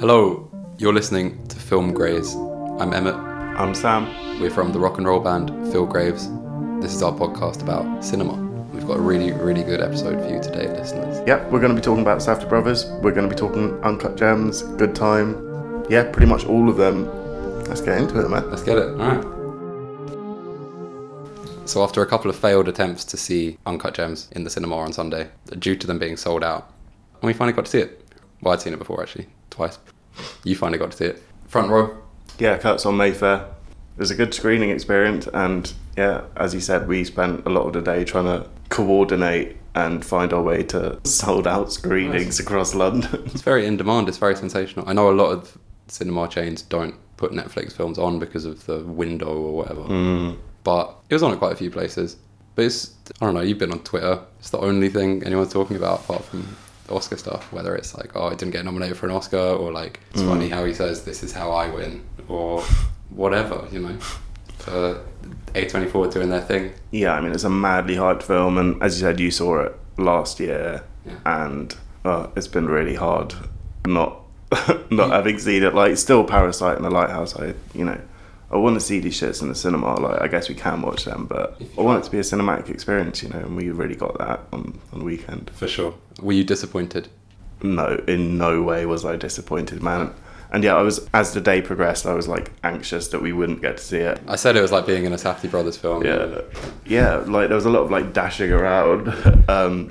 Hello, you're listening to Film Graves. I'm Emmett. I'm Sam. We're from the rock and roll band Phil Graves. This is our podcast about cinema. We've got a really, really good episode for you today, listeners. Yep, we're going to be talking about Safdie Brothers. We're going to be talking Uncut Gems, Good Time. Yeah, pretty much all of them. Let's get into it, man. Let's get it. All right. So, after a couple of failed attempts to see Uncut Gems in the cinema on Sunday, due to them being sold out, and we finally got to see it. Well, I'd seen it before actually, twice. You finally got to see it. Front row. Yeah, Curzon Mayfair. It was a good screening experience, and yeah, as you said, we spent a lot of the day trying to coordinate and find our way to sold out screenings across London. It's very in demand. It's very sensational. I know a lot of cinema chains don't put Netflix films on because of the window or whatever. Mm. But it was on at quite a few places. But it's I don't know. You've been on Twitter. It's the only thing anyone's talking about apart from Oscar stuff. Whether it's like, oh, I didn't get nominated for an Oscar, or like it's funny how he says this is how I win, or whatever. You know, for A24 doing their thing. yeah, I mean, it's a madly hyped film, and as you said, you saw it last year, Yeah. and uh, it's been really hard not not having seen it. Like, still Parasite and The Lighthouse. I, you know, I want to see these shits in the cinema. Like, I guess we can watch them, but I want it to be a cinematic experience, you know, and we really got that on on the weekend. For sure. Were you disappointed? No, in no way was I disappointed, man. And yeah, I was as the day progressed, I was like anxious that we wouldn't get to see it. I said it was like being in a Safdie Brothers film. Yeah, yeah. Like there was a lot of like dashing around, um,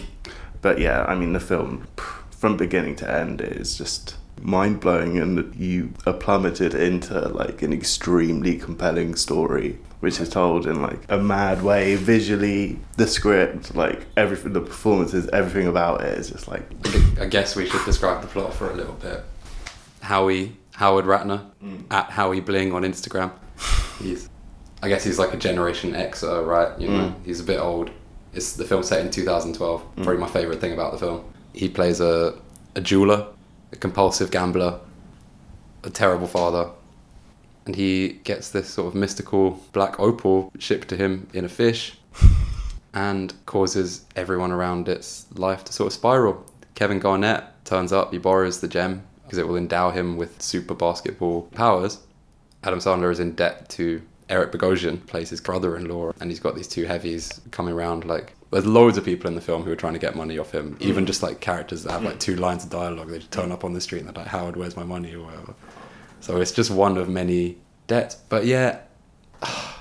but yeah, I mean the film from beginning to end is just mind blowing, and you are plummeted into like an extremely compelling story, which is told in like a mad way. Visually, the script, like everything, the performances, everything about it is just like I guess we should describe the plot for a little bit. Howie Howard Ratner mm. at Howie Bling on Instagram. He's, I guess he's like a Generation Xer, uh, right? You know, mm. he's a bit old. It's the film set in 2012. Mm. Probably my favorite thing about the film. He plays a a jeweler, a compulsive gambler, a terrible father, and he gets this sort of mystical black opal shipped to him in a fish and causes everyone around its life to sort of spiral. Kevin Garnett turns up, he borrows the gem because it will endow him with super basketball powers. Adam Sandler is in debt to Eric Bogosian, plays his brother-in-law, and he's got these two heavies coming around. Like, there's loads of people in the film who are trying to get money off him. Mm. Even just like characters that have like mm. two lines of dialogue, they just turn up on the street and they're like, "Howard, where's my money?" or whatever. So it's just one of many debts. But yeah,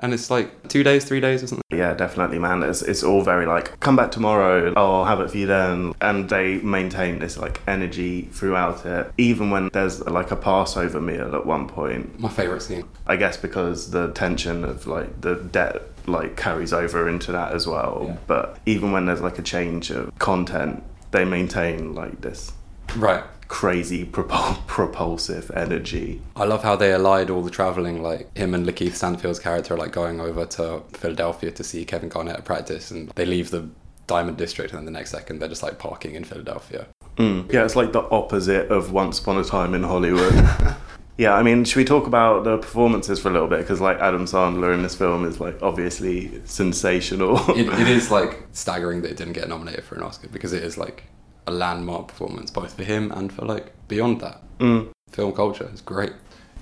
and it's like two days, three days or something. Yeah, definitely, man. It's, it's all very like, come back tomorrow, I'll have it for you then. And they maintain this like energy throughout it. Even when there's like a Passover meal at one point, My favorite scene. I guess because the tension of like the debt like carries over into that as well. Yeah. But even when there's like a change of content, they maintain like this Right. Crazy propul- propulsive energy. I love how they allied all the traveling, like him and Lakeith Stanfield's character like going over to Philadelphia to see Kevin Garnett at practice, and they leave the Diamond District, and then the next second they're just like parking in Philadelphia. Mm. Yeah, it's like the opposite of Once Upon a Time in Hollywood. yeah, I mean, should we talk about the performances for a little bit? Because like Adam Sandler in this film is like obviously sensational. It, it is like staggering that it didn't get nominated for an Oscar because it is like a landmark performance, both for him and for like beyond that. Mm. Film culture is great.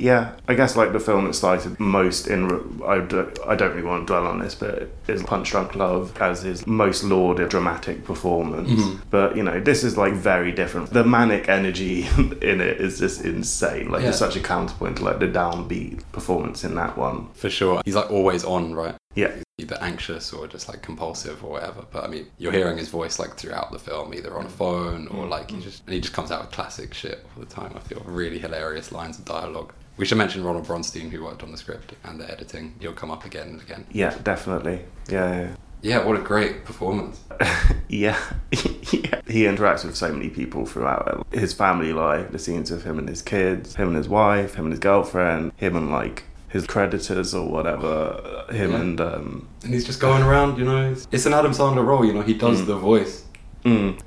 Yeah, I guess like the film that started most in. I don't, I don't really want to dwell on this, but is Punch Drunk Love as his most lauded dramatic performance. Mhm. But you know, this is like very different. The manic energy in it is just insane. Like Yeah. it's such a counterpoint to like the downbeat performance in that one. For sure. He's like always on, right? Yeah, either anxious or just like compulsive or whatever. But I mean, you're hearing his voice like throughout the film, either on a phone or mm, like he mm. just and he just comes out with classic shit all the time. I feel really hilarious lines of dialogue. We should mention Ronald Bronstein, who worked on the script and the editing. He'll come up again and again. yeah, definitely. Yeah, yeah. Yeah, what a great performance. yeah. yeah. He interacts with so many people throughout. Uh, his family life, the scenes of him and his kids, him and his wife, him and his girlfriend, him and like his creditors or whatever, him Yeah. and um And he's just going around, you know. It's, it's an Adam Sandler role, you know. He does Mm. the voice. mm,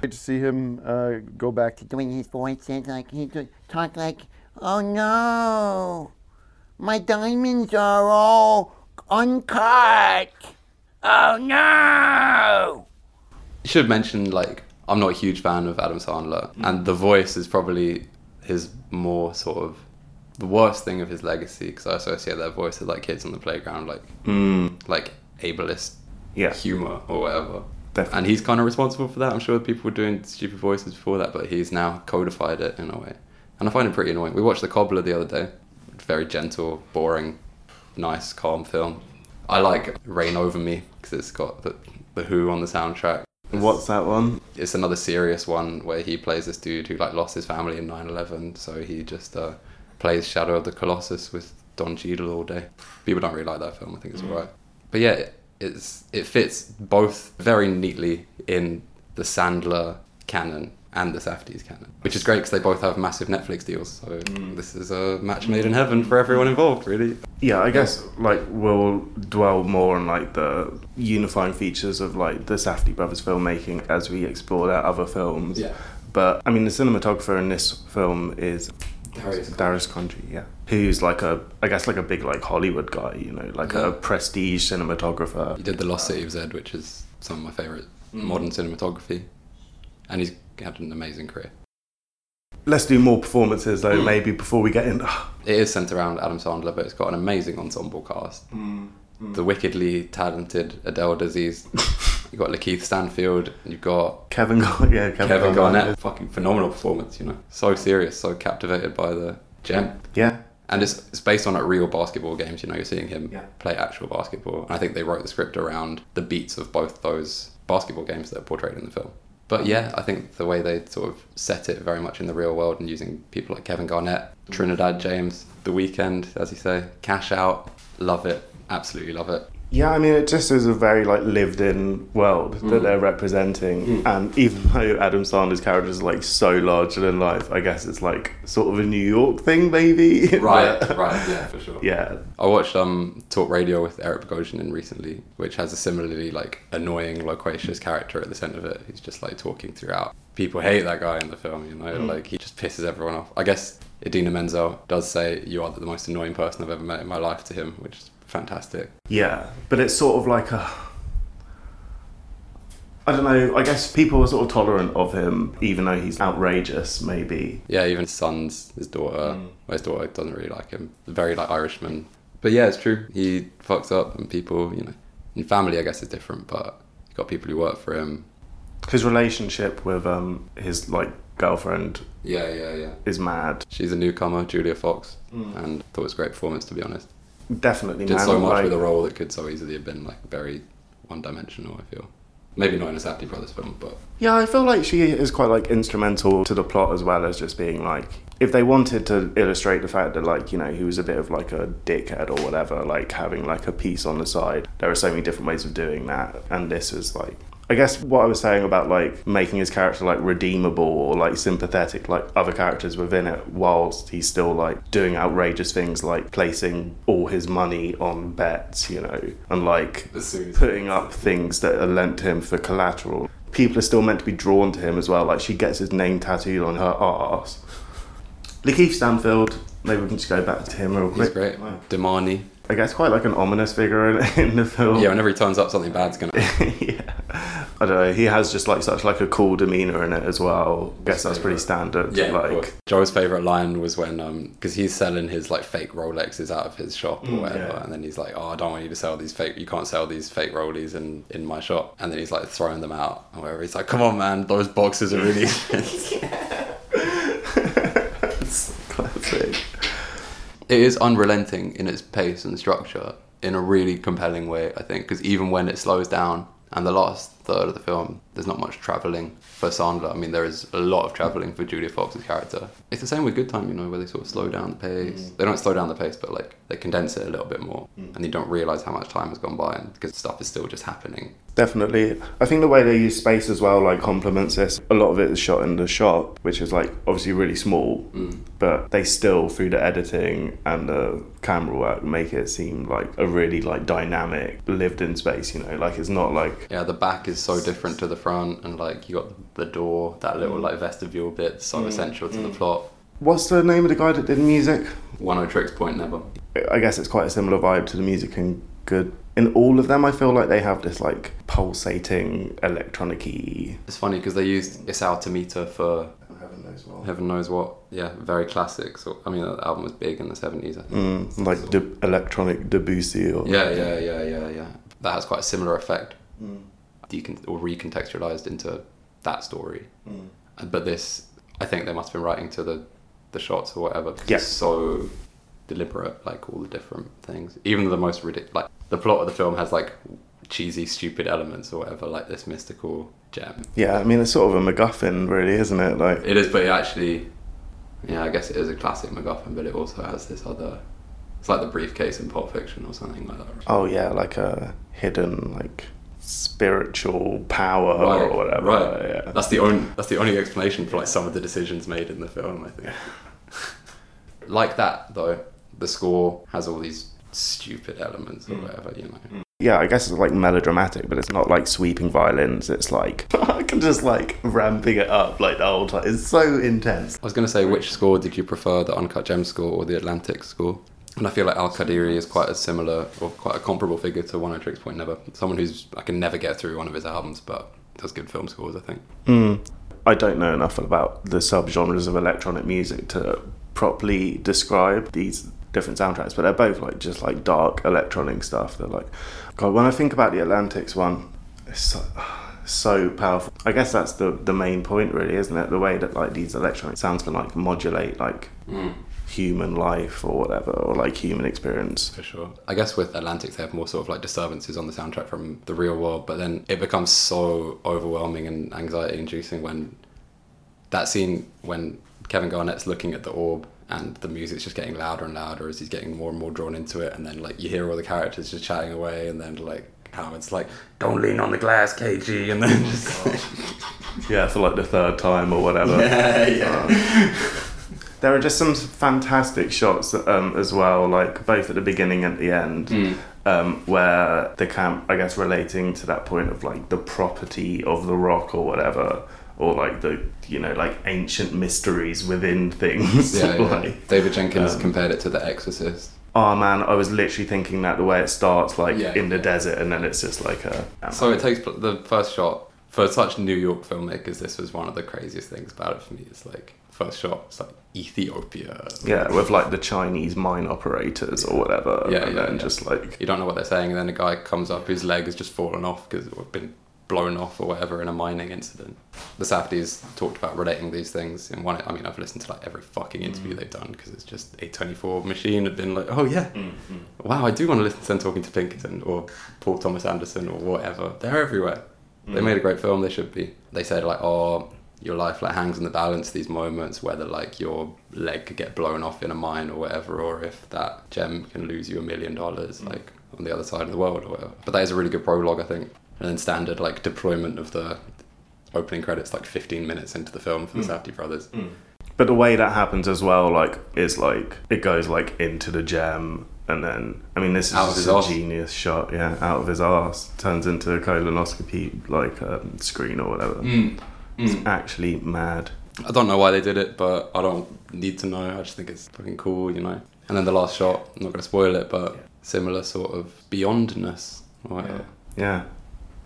Great to see him uh, go back to doing his voices like he do, talk like, oh no, my diamonds are all uncut. Oh no. You should mention like I'm not a huge fan of Adam Sandler, and the voice is probably his more sort of the worst thing of his legacy because I associate that voice with like kids on the playground, like Mm, like ableist yeah, humor or whatever. definitely. And he's kind of responsible for that. I'm sure people were doing stupid voices before that, but he's now codified it in a way. And I find it pretty annoying. We watched The Cobbler the other day. Very gentle, boring, nice, calm film. I like Reign Over Me because it's got the, the Who on the soundtrack. What's that one? It's another serious one where he plays this dude who like lost his family in 9/11, so he just uh, plays Shadow of the Colossus with Don Cheadle all day. People don't really like that film. I think it's mm. alright. But yeah, it- it's it fits both very neatly in the Sandler canon and the Safdie's canon, which is great because they both have massive Netflix deals. So mm. this is a match made in heaven for everyone involved, really. Yeah, I guess like we'll dwell more on like the unifying features of like the Safdie brothers filmmaking as we explore their other films. Yeah. But I mean, the cinematographer in this film is Darius. Darius Khondji, yeah, who's like a, I guess like a big like Hollywood guy, you know, like Yeah. a prestige cinematographer. He did The Lost City of Zed, which is some of my favourite modern cinematography, and he's had an amazing career. Let's do more performances though, Mm. maybe before we get in. It is centered around Adam Sandler, but it's got an amazing ensemble cast. The wickedly talented Adele Dazeem. you've got Lakeith Stanfield. You've got Kevin, Gar- yeah, Kevin, Kevin Garnett. Fucking phenomenal performance, you know. So serious, so captivated by the gem. Yeah, And it's, it's based on like real basketball games, you know, you're seeing him Yeah. play actual basketball. And I think they wrote the script around the beats of both those basketball games that are portrayed in the film. But yeah, I think the way they sort of set it very much in the real world and using people like Kevin Garnett, mm. Trinidad James, The Weeknd, as you say, Cash Out, love it, absolutely love it. Yeah, I mean, it just is a very like lived-in world Mm. that they're representing, and even though Adam Sandler's character is like so larger than life, I guess it's like sort of a New York thing, maybe. But- right, yeah, for sure. yeah, I watched um Talk Radio with Eric Bogosian recently, which has a similarly like annoying, loquacious character at the centre of it. He's just like talking throughout. People hate that guy in the film, you know, like he just pisses everyone off. I guess Idina Menzel does say you are the most annoying person I've ever met in my life to him, which is fantastic. yeah, but it's sort of like a. I don't know. I guess people are sort of tolerant of him, even though he's outrageous. Maybe. Yeah, even his sons, his daughter, well, his daughter doesn't really like him. Very like Irishman. But yeah, it's true. He fucks up, and people, you know, in family, I guess is different, but you got people who work for him. His relationship with um his like girlfriend Yeah, yeah, yeah. is mad. She's a newcomer, Julia Fox, and thought it was a great performance to be honest. Definitely Did so much like- with a role that could so easily have been like very one-dimensional. I feel maybe not in a Safdie Brothers film, but Yeah, I feel like she is quite like instrumental to the plot as well as just being like if they wanted to illustrate the fact that like you know he was a bit of like a dickhead or whatever, like having like a piece on the side. There are so many different ways of doing that, and this is like. I guess what I was saying about like making his character like redeemable or like sympathetic, like other characters within it, whilst he's still like doing outrageous things like placing all his money on bets, you know, and like As soon as- putting up things that are lent to him for collateral. People are still meant to be drawn to him as well. Like she gets his name tattooed on her arse. Lakeith Stanfield, maybe we can just go back to him real he's quick. great. Demany. I guess quite like an ominous figure in, in the film. Yeah, whenever he turns up, something bad's gonna. yeah. I don't know. He has just like such like a cool demeanor in it as well. I guess that's pretty standard. Yeah, like Joe's favorite line was when um because he's selling his like fake Rolexes out of his shop or whatever, yeah. and then he's like, "Oh, I don't want you to sell these fake. You can't sell these fake rollies in in my shop." And then he's like throwing them out or whatever. He's like, "Come on, man, those boxes are really expensive." it's classic. It is unrelenting in its pace and structure in a really compelling way, I think, because even when it slows down and the last third of the film, there's not much traveling for Sandler. I mean, there is a lot of traveling for Julia Fox's character. It's the same with Good Time, you know, where they sort of slow down the pace. Mm. They don't slow down the pace, but like they condense it a little bit more, mm. and you don't realize how much time has gone by, and because stuff is still just happening. Definitely. I think the way they use space as well, like, complements this. A lot of it is shot in the shop, which is, like, obviously really small, mm. but they still, through the editing and the camera work, make it seem like a really, like, dynamic, lived in space, you know? Like, it's not like. Yeah, the back is so different to the front, and like you got the door, that little mm. like vestibule bit, so mm. essential to the mm. plot. What's the name of the guy that did music? Oneohtrix Point Never. I guess it's quite a similar vibe to the music in good. In all of them, I feel like they have this like pulsating electronic-y. It's funny because they used Isao Tomita for Heaven knows what. heaven knows what. Yeah, very classic. So I mean, that album was big in the seventies. I think. Mm, like De- electronic Debussy or Yeah, yeah, yeah, yeah, yeah. That has quite a similar effect. Decon- or recontextualized into that story. Uh, But this, I think they must have been writing to the, the shots or whatever. 'cause Yeah. It's so deliberate, like all the different things. Even the most ridiculous, like the plot of the film has like cheesy, stupid elements or whatever, like this mystical gem. Yeah, I mean it's sort of a MacGuffin, really, isn't it? Like, It is, but it actually, yeah, I guess it is a classic MacGuffin, but it also has this other. It's like the briefcase in Pulp Fiction or something like that. oh yeah, like a hidden like spiritual power right, or whatever. Right. Yeah. That's the only that's the only explanation for like some of the decisions made in the film. I think. like that though, the score has all these stupid elements or hmm. whatever. You know. Hmm. yeah, I guess it's like melodramatic, but it's not like sweeping violins. It's like I can just like ramping it up like the whole time. It's so intense. I was going to say, which score did you prefer, the Uncut Gem score or the Atlantic score? And I feel like Al Qadiri is quite a similar or quite a comparable figure to Oneohtrix Point Never. Someone who's I can never get through one of his albums, but does good film scores. I think. Mm. I don't know enough about the subgenres of electronic music to properly describe these different soundtracks, but they're both like just like dark electronic stuff. They're like, God, when I think about the Atlantics one, it's so, so powerful. I guess that's the the main point, really, isn't it? The way that like these electronic sounds can like modulate like human life or whatever, or like human experience. For sure. I guess with Atlantic, they have more sort of like disturbances on the soundtrack from the real world, but then it becomes so overwhelming and anxiety inducing when that scene when Kevin Garnett's looking at the orb and the music's just getting louder and louder as he's getting more and more drawn into it, and then like you hear all the characters just chatting away, and then like Howard's like, "Don't lean on the glass, KG," and then just Yeah, for like the third time or whatever. yeah, yeah. Um, There are just some fantastic shots um, as well, like both at the beginning and the end, Mm. um, where the camp, I guess, relating to that point of like the property of the rock or whatever, or like the you know like ancient mysteries within things. Yeah, yeah. like, David Jenkins um, compared it to The Exorcist. oh man, I was literally thinking that the way it starts, like Yeah. in the desert, and then it's just like a. So it takes the first shot for such New York filmmakers. This was one of the craziest things about it for me. It's like first shot, it's like Ethiopia. yeah, with like the Chinese mine operators or whatever, Yeah, and yeah, then yeah. just like You don't know what they're saying, and then a guy comes up whose leg has just fallen off because it's been blown off or whatever in a mining incident. The Safdies talked about relating these things in one. I mean, I've listened to like every fucking interview mm. they've done because it's just A24 machine had been like, oh yeah, mm, mm. wow, I do want to listen to them talking to Pinkerton or Paul Thomas Anderson or whatever. They're everywhere. They made a great film. They should be. They said like, oh, your life like hangs in the balance. These moments, whether like your leg could get blown off in a mine or whatever, or if that gem can lose you a million dollars, like on the other side of the world or whatever. But that is a really good prologue, I think. And then standard like deployment of the opening credits, like 15 minutes into the film for the Safdie brothers. But the way that happens as well, like, is like it goes like into the gem, and then I mean, this is Out of his a arse. genius shot, yeah, out of his ass, turns into a colonoscopy like um, screen or whatever. Mm. It's hmm. actually mad. I don't know why they did it, but I don't need to know. I just think it's fucking cool, you know. And then the last shot, I'm not going to spoil it, but similar sort of beyondness. Or whatever. Yeah,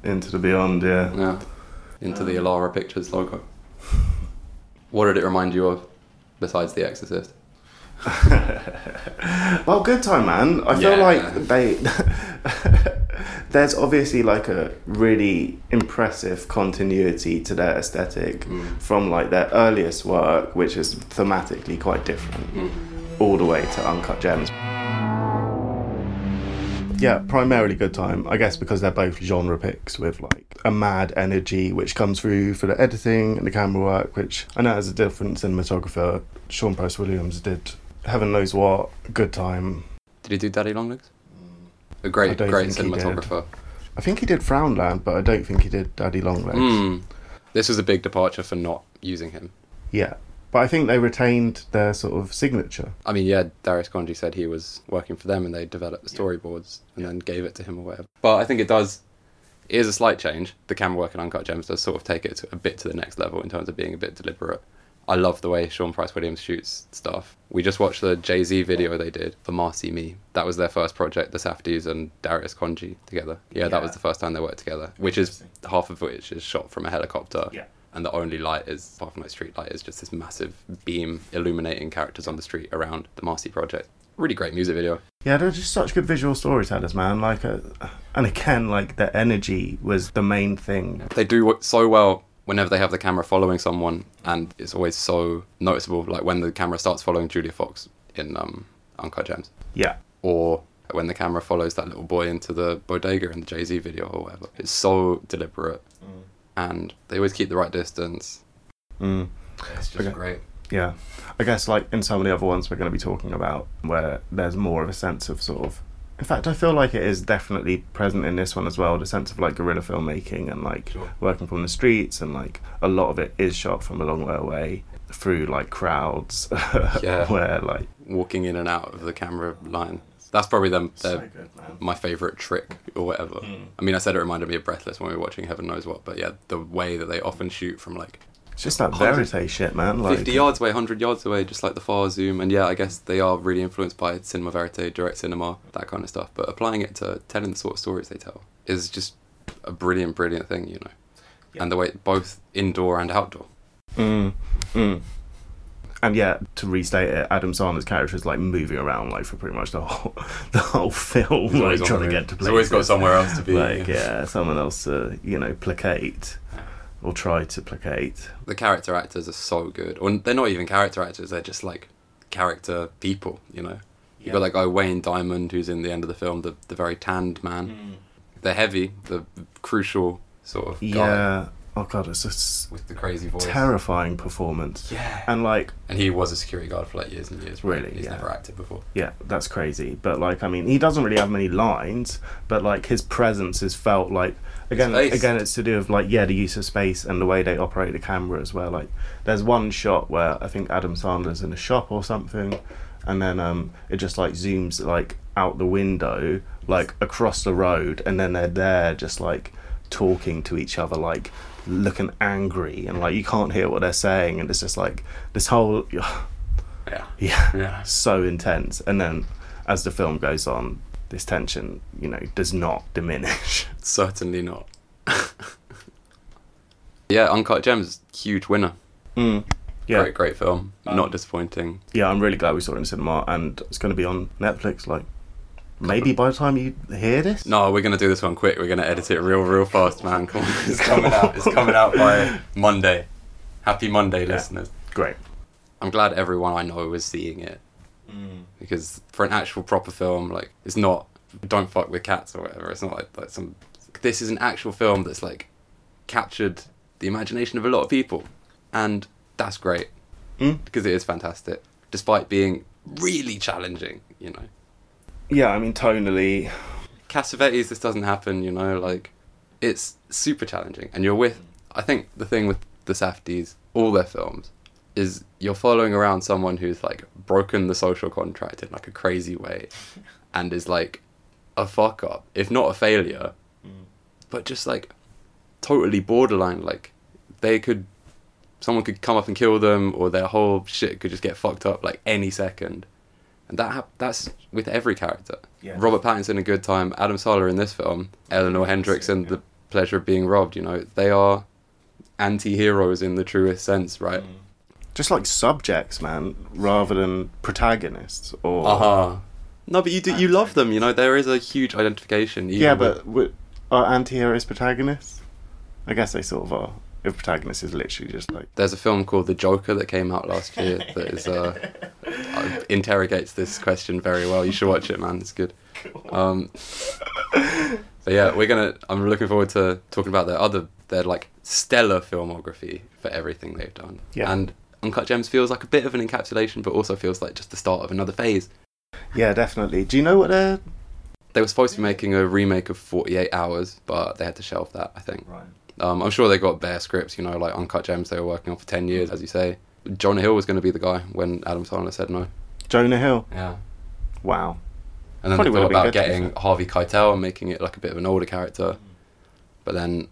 into the beyond. Yeah. Yeah. Into the Elara Pictures logo. What did it remind you of besides The Exorcist? Well, good time, man. I feel Yeah. like they. There's obviously like a really impressive continuity to their aesthetic Mm. from like their earliest work, which is thematically quite different, Mm. all the way to Uncut Gems. Yeah, primarily good time, I guess, because they're both genre picks with like a mad energy, which comes through for the editing and the camera work, which I know as a different cinematographer, Sean Price Williams did Heaven Knows What, Good Time. Did he do Daddy Longlegs? A great, great think he did. cinematographer. I think he did Frownland, but I don't think he did Daddy Longlegs. Mm. This was a big departure for not using him. Yeah, but I think they retained their sort of signature. I mean, yeah, Darius Khondji said he was working for them and they developed the storyboards and then gave it to him or whatever. But I think it does, it is a slight change. The camera work in Uncut Gems does sort of take it to, a bit to the next level in terms of being a bit deliberate. I love the way Sean Price Williams shoots stuff. We just watched the Jay Z video they did for Marcy Me. That was their first project, the Safdies and Darius Khondji together. Yeah, that was the first time they worked together, which is half of which is shot from a helicopter. Yeah. And the only light is, apart from like street light, is just this massive beam illuminating characters on the street around the Marcy project. Really great music video. Yeah, they're just such good visual storytellers, man. Like, uh, and again, like the energy was the main thing. They do it so well whenever they have the camera following someone, and it's always so noticeable. Like when the camera starts following Julia Fox in um, Uncut Gems, Yeah, or when the camera follows that little boy into the bodega in the Jay Z video or whatever. It's so deliberate, and they always keep the right distance. mm. It's just Okay. great. yeah. I guess like in some of the other ones we're going to be talking about, where there's more of a sense of sort of. In fact, I feel like it is definitely present in this one as well. The sense of like guerrilla filmmaking and like Sure. working from the streets, and like a lot of it is shot from a long way away through like crowds, Yeah. where like Walking in and out of the camera line. That's probably them. so good, my favorite trick or whatever. Hmm. I mean, I said it reminded me of Breathless when we were watching Heaven Knows What, but yeah, the way that they often shoot from like It's just that verite shit, man. Like 50 yards away, 100 yards away, just like the far zoom. And yeah, I guess they are really influenced by cinema verite, direct cinema, that kind of stuff. But applying it to telling the sort of stories they tell is just a brilliant, brilliant thing, you know. And the way both indoor and outdoor. Mm, mm. And yeah, to restate it, Adam Sandler's character is like moving around like for pretty much the whole the whole film, He's like always trying to get to He's always got somewhere else to be. Like yeah, someone else to you know placate or try to placate. The character actors are so good. Or they're not even character actors, they're just like character people, you know. You've got that guy Wayne Diamond who's in the end of the film, the, the very tanned man. Hmm. The heavy, the crucial sort of guy Yeah. Oh god, it's just with the crazy voice. terrifying performance. Yeah. And like And he was a security guard for like years and years. Really, He's yeah. never acted before. Yeah, that's crazy. But like, I mean, he doesn't really have many lines, but like his presence is felt like again, again, it's to do with like yeah, the use of space and the way they operate the camera as well. Like, there's one shot where I think Adam Sandler's in a shop or something, and then um, it just like zooms like out the window, like across the road, and then they're there just like talking to each other, like looking angry, and like you can't hear what they're saying, and it's just like this whole. Yeah. Yeah. Yeah. So intense. And then as the film goes on, this tension, you know, does not diminish. Certainly not. yeah, Uncut Gems, huge winner. Mm. Yeah. Great, great film. not disappointing. Yeah, I'm really glad we saw it in cinema and it's going to be on Netflix like maybe by the time you hear this. No, we're gonna do this one quick. We're gonna edit it real, real fast, man. Come on, it's coming out. It's coming out by Monday. Happy Monday, listeners. Great. I'm glad everyone I know is seeing it because for an actual proper film, like it's not "Don't fuck with cats" or whatever. It's not like, like some. This is an actual film that's like captured the imagination of a lot of people, and that's great Mm. because it is fantastic, despite being really challenging. You know, Yeah, I mean tonally Cassavetes, this doesn't happen. You know, like it's super challenging, and you're with. I think the thing with the Safdies, all their films, is you're following around someone who's like broken the social contract in like a crazy way, and is like a fuck up, if not a failure, mm. but just like totally borderline. Like they could, someone could come up and kill them, or their whole shit could just get fucked up like any second. And that hap- that's with every character. Yeah. Robert Pattinson, a good time. Adam Sandler in this film. Eleanor Hendricks in The Pleasure of Being Robbed. You know, they are anti-heroes in the truest sense, right? just like subjects, man, rather than protagonists or Uh huh. No, but you do. You love them. You know, there is a huge identification. Yeah, but w- are anti-heroes protagonists? I guess they sort of are. If protagonist is literally just like there's a film called The Joker that came out last year that is uh, interrogates this question very well. You should watch it, man. It's good. Um, so yeah, we're gonna. I'm looking forward to talking about their other, their like stellar filmography for everything they've done. Yeah. And Uncut Gems feels like a bit of an encapsulation, but also feels like just the start of another phase. yeah, definitely. Do you know what they're They were supposed to be making a remake of 48 Hours, but they had to shelve that. I think. right? Um, I'm sure they got bare scripts, you know, like Uncut Gems they were working on for 10 years, as you say. Jonah Hill was going to be the guy when Adam Sandler said no. Jonah Hill. Yeah. Wow. And then Probably they thought about getting. Harvey Keitel and making it like a bit of an older character. But then,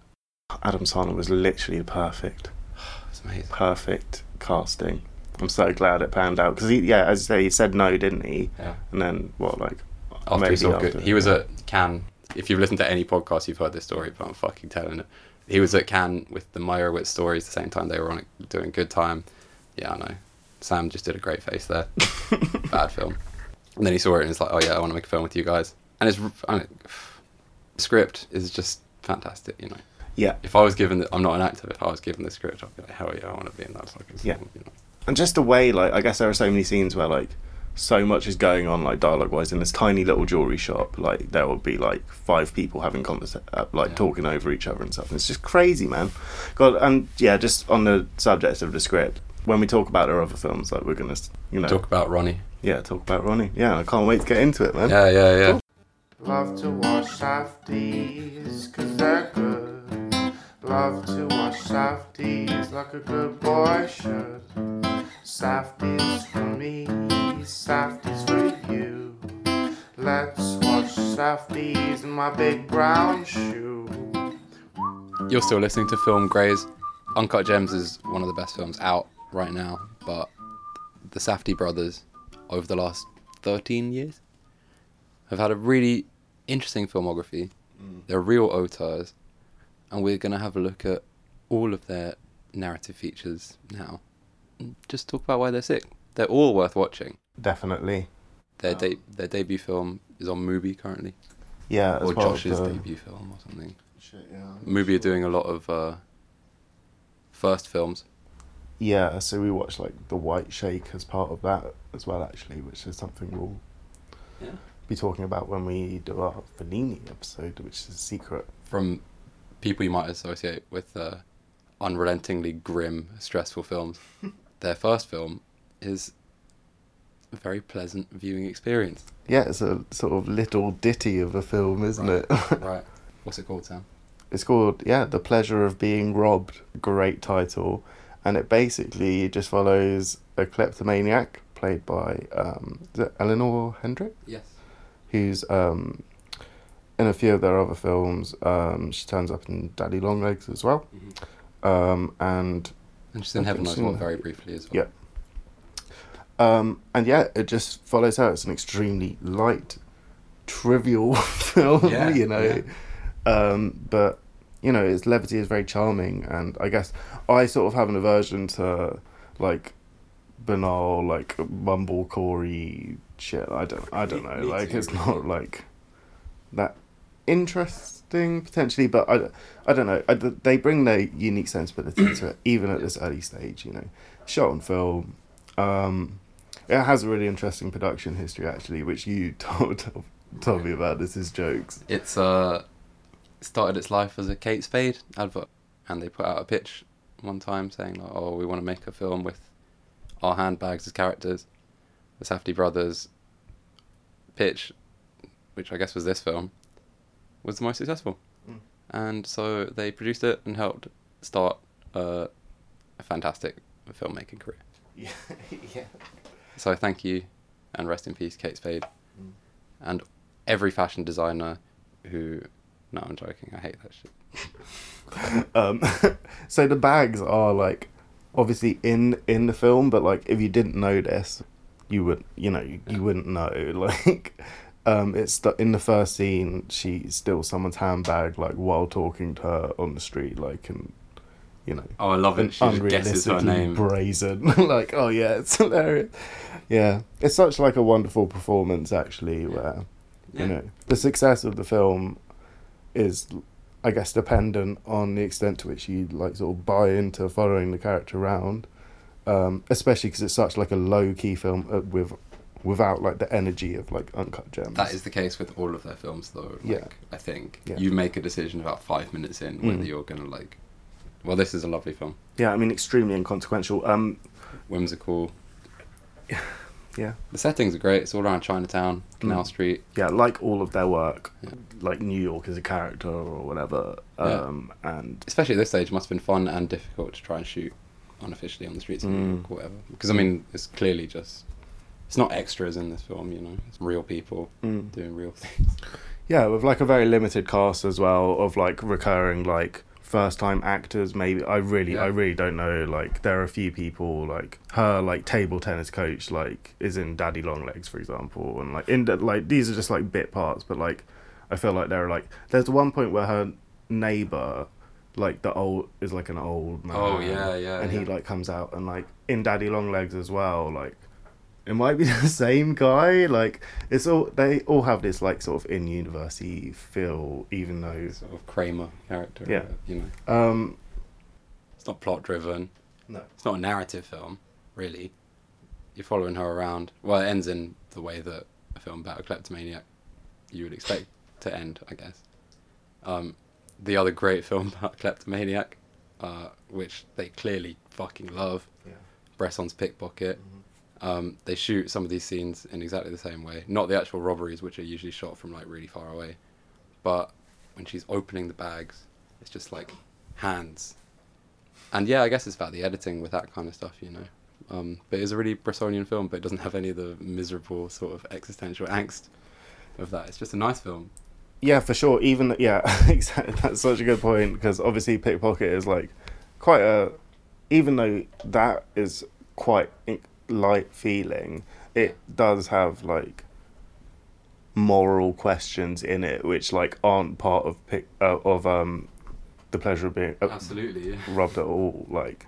Adam Sandler was literally the perfect, it's amazing. perfect casting. I'm so glad it panned out because he, yeah, as you say, he said no, didn't he? Yeah. And then what, like After he saw after, good, he was yeah. at Cannes. If you've listened to any podcast, you've heard this story, but I'm fucking telling it. He was at Cannes with the Meyerowitz stories the same time they were on it, doing Good Time. Yeah, I know. Sam just did a great face there. Bad film. And then he saw it and was like, oh yeah, I want to make a film with you guys. And it's I don't- script is just fantastic, you know. yeah, If I was given, the, I'm not an actor. If I was given the script, I'd be like, hell yeah, I want to be in that fucking Yeah. film. You know? and just the way like I guess there are so many scenes where like so much is going on like dialogue wise in this tiny little jewelry shop. Like there will be like five people having conversa- uh, like Yeah. talking over each other and stuff. And it's just crazy, man. God, and yeah, just on the subject of the script. When we talk about our other films, like we're gonna, you know, Talk about Ronnie. yeah, talk about Ronnie. Yeah, I can't wait to get into it, man. Yeah, yeah, yeah. Love to watch softies, cause they're good. Love to watch softies like a good boy should. Softies for me, softies for you. Let's watch softies in my big brown shoe. You're still listening to Film Graves. Uncut Gems is one of the best films out right now, but the Safdie brothers, over the last 13 years, have had a really interesting filmography. Mm. They're real auteurs, and we're going to have a look at all of their narrative features now. And Just talk about why they're sick. They're all worth watching. Definitely. Their de- their debut film is on Mubi currently, Yeah, as or part of Josh's the- debut film or something. Shit, yeah. Mubi are doing a lot of uh, first films. Yeah, so we watched like the White Sheik as part of that as well, actually, which is something we'll Yeah. be talking about when we do our Fellini episode, which is a secret. from people you might associate with uh, unrelentingly grim, stressful films. Their first film is a very pleasant viewing experience. Yeah, it's a sort of little ditty of a film, isn't Right. it? right. What's it called, Sam? it's called yeah, The Pleasure of Being Robbed. Great title, and it basically just follows a kleptomaniac played by um, is it Eleanor Hendrick? Yes. who's um, in a few of their other films. Um, she turns up in Daddy Longlegs as well. Um, and And she's in Heaven What so. very briefly as well. Yeah. um, and yeah, it just follows her. It's an extremely light, trivial film, Yeah, you know. Um, but you know, its levity is very charming, and I guess I sort of have an aversion to like banal, like mumblecore shit. I don't, I don't know. me like too, it's not like that interesting potentially, but I, I don't know. I, they bring their unique sensibility to it, even at this early stage. You know, shot on film. Um, it has a really interesting production history, actually, which you told told, me about. This is jokes. It's uh, started its life as a Kate Spade advert, and they put out a pitch one time saying, like, "Oh, we want to make a film with our handbags as characters." The Safdie brothers pitch, which I guess was this film, was the most successful, Mm. and so they produced it and helped start uh, a fantastic filmmaking career. Yeah, yeah. So thank you, and rest in peace, Kate Spade, Mm. and every fashion designer who. No, I'm joking. I hate that shit. Um, so the bags are like obviously in in the film, but like if you didn't know this, you would you know you, you wouldn't know. Like, um, it's the, in the first scene she steals someone's handbag like while talking to her on the street, like and you know. Oh, I love it. She just guesses her unrealistically name. brazen. like, oh yeah, it's hilarious. Yeah, it's such like a wonderful performance actually, where Yeah. you know the success of the film is, I guess, dependent on the extent to which you like sort of buy into following the character around, um, especially because it's such like a low key film uh, with without like the energy of like uncut gems. That is the case with all of their films, though. Like, Yeah. I think Yeah. you make a decision about five minutes in whether Mm. you're gonna like. Well, this is a lovely film, yeah, I mean, extremely inconsequential. Um, whimsical. yeah. The settings are great. It's all around Chinatown, Canal Mm. Street. yeah, like all of their work, Yeah. like New York as a character or whatever, Yeah. um, and Especially at this stage, it must have been fun and difficult to try and shoot unofficially on the streets of New Mm. York or whatever. Because I mean, it's clearly just. It's not extras in this film, you know. It's real people mm. doing real things. yeah, with like a very limited cast as well of like recurring like first time actors maybe i really Yeah. i really don't know like there are a few people like her like table tennis coach like is in daddy long legs for example and like in the, like these are just like bit parts but like i feel like there are like there's one point where her neighbor like the old is like an old oh, man Oh, yeah, yeah, and he like comes out and like in daddy long legs as well like it might be the same guy like it's all they all have this like sort of in university feel even though Sort of Kramer character. Yeah. You know, um it's not plot driven. no It's not a narrative film, really. You're following her around. Well, it ends in the way that a film about a kleptomaniac you would expect to end, I guess. Um, the other great film about a kleptomaniac, uh, which they clearly fucking love, yeah Bresson's Pickpocket. Um, they shoot some of these scenes in exactly the same way. Not the actual robberies, which are usually shot from like really far away, but when she's opening the bags, it's just like hands. And yeah, I guess it's about the editing with that kind of stuff, you know. Um, but it's a really Bressonian film, but it doesn't have any of the miserable sort of existential angst of that. It's just a nice film. yeah for sure even yeah exactly that's such a good point because obviously pickpocket is like quite a even though that is quite light feeling it does have like moral questions in it which like aren't part of pick uh, of um the pleasure of being uh, Absolutely. Yeah. robbed at all like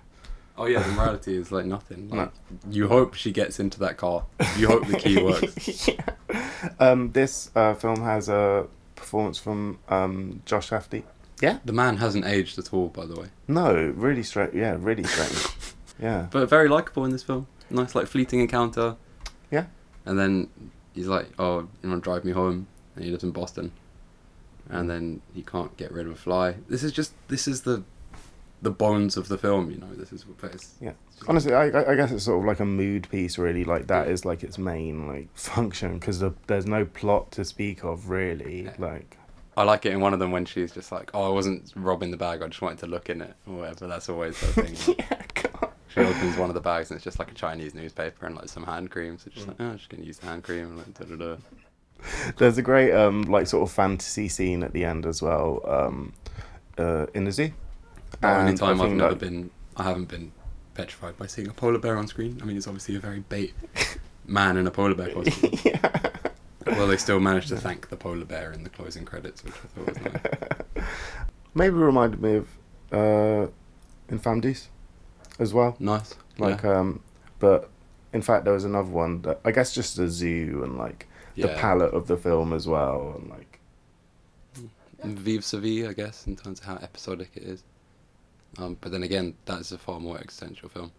Oh yeah, the morality is like nothing. No. Like, You hope she gets into that car. You hope the key works. um this uh, film has a performance from um josh safdie yeah The man hasn't aged at all, by the way. no really straight yeah really straight. yeah but very likable in this film. Nice, like fleeting encounter. Yeah. And then he's like, "Oh, you want to drive me home?" And he lives in Boston. And then he can't get rid of a fly. This is just this is the the bones of the film. You know, this is what it's, Yeah. Honestly, I, I guess it's sort of like a mood piece, really. Like that is like its main like function because the, there's no plot to speak of, really. Yeah. Like, I like it in one of them when she's just like, "Oh, I wasn't robbing the bag. I just wanted to look in it or whatever." That's always her thing. yeah. She opens one of the bags and it's just like a Chinese newspaper and like some hand cream. So just like, oh, I'm just gonna use the hand cream and like da da da. There's a great um like sort of fantasy scene at the end as well. Um, uh, in the zoo. The only time I've never that- been, I haven't been petrified by seeing a polar bear on screen. I mean, it's obviously a very bait man in a polar bear costume. yeah. well, they still managed to thank the polar bear in the closing credits, which I thought was nice. Maybe reminded me of uh, Infandies as well. Nice. Like, yeah. um, but in fact, there was another one that I guess just the zoo and like the palette of the film as well, and like Vivre sa vie, I guess, in terms of how episodic it is. Um, but then again, that's a far more existential film.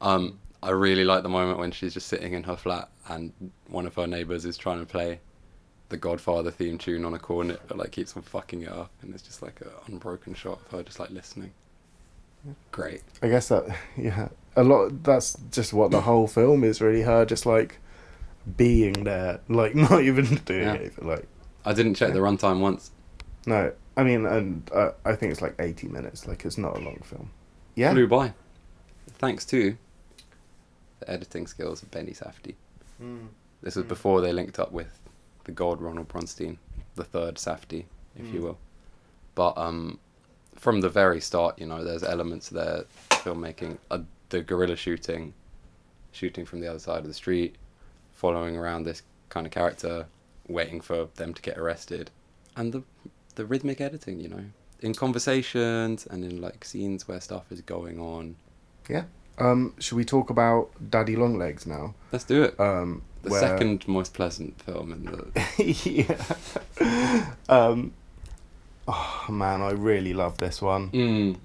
Um, I really like the moment when she's just sitting in her flat and one of her neighbours is trying to play the Godfather theme tune on a cornet, but like keeps on fucking it up, and it's just like an unbroken shot of her just like listening. Great. I guess that yeah, a lot. That's just what the whole film is really. Her just like being there, like not even doing Yeah. anything. Like I didn't check the runtime once. no, I mean, and uh, I think it's like eighty minutes. Like it's not a long film. Yeah, Flew by. Thanks to the editing skills of Benny Safdie. This was before they linked up with the god Ronald Bronstein, the third Safdie, if you Mm. will. But um, from the very start, you know, there's elements there, filmmaking, uh, the guerrilla shooting, shooting from the other side of the street, following around this kind of character, waiting for them to get arrested, and the the rhythmic editing, you know, in conversations and in like scenes where stuff is going on. yeah. Um, should we talk about Daddy Longlegs now? Let's do it. Um, The where- second most pleasant film in the. yeah. um, oh man, I really love this one. Mm.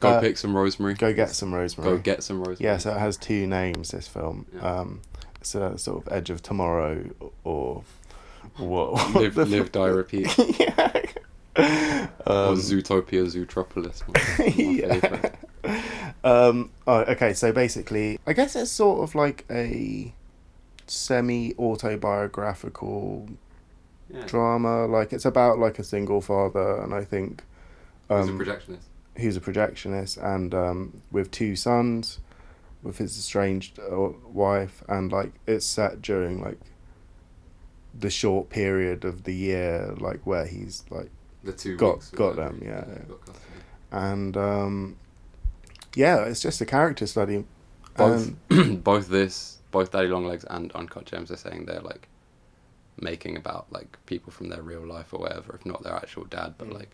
Go Uh, pick some rosemary. Go get some rosemary. Go get some rosemary. Yeah, so it has two names. This film. Yeah. Um, it's a sort of Edge of Tomorrow or what? live, live, die, repeat. yeah. or Um, Zootopia, Zootropolis. My, Yeah. um, oh, okay. So basically, I guess it's sort of like a semi-autobiographical Yeah. drama. Like it's about like a single father, and I think He's um, a projectionist. who's a projectionist and um, with two sons with his estranged uh, wife and like it's set during like the short period of the year like where he's like The two got- weeks. got them, yeah, yeah. got and um, yeah, it's just a character study. both And- both this both Daddy Longlegs and Uncut Gems are saying they're like making about like people from their real life or whatever, if not their actual dad, but Mm. like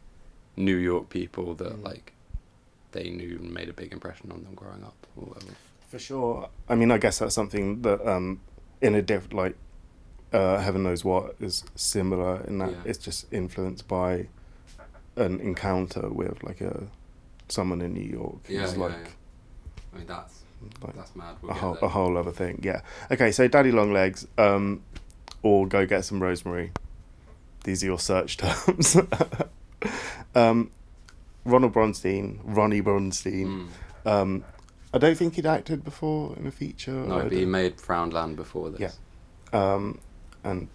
New York people that Mm. like they knew and made a big impression on them growing up or whatever. For sure. I mean, I guess that's something that, um, in a different, like, uh, heaven knows what is similar in that Yeah. it's just influenced by an encounter with like a someone in New York. Yeah, yeah, like, yeah. I mean that's like that's mad. We'll a whole a whole other thing. Yeah. Okay, so Daddy Longlegs, um, or go get some rosemary. These are your search terms. um, Ronald Bronstein, Ronnie Bronstein. Mm. Um, I don't think he'd acted before in a feature. No, but he made Frownland before this. Yeah. um, and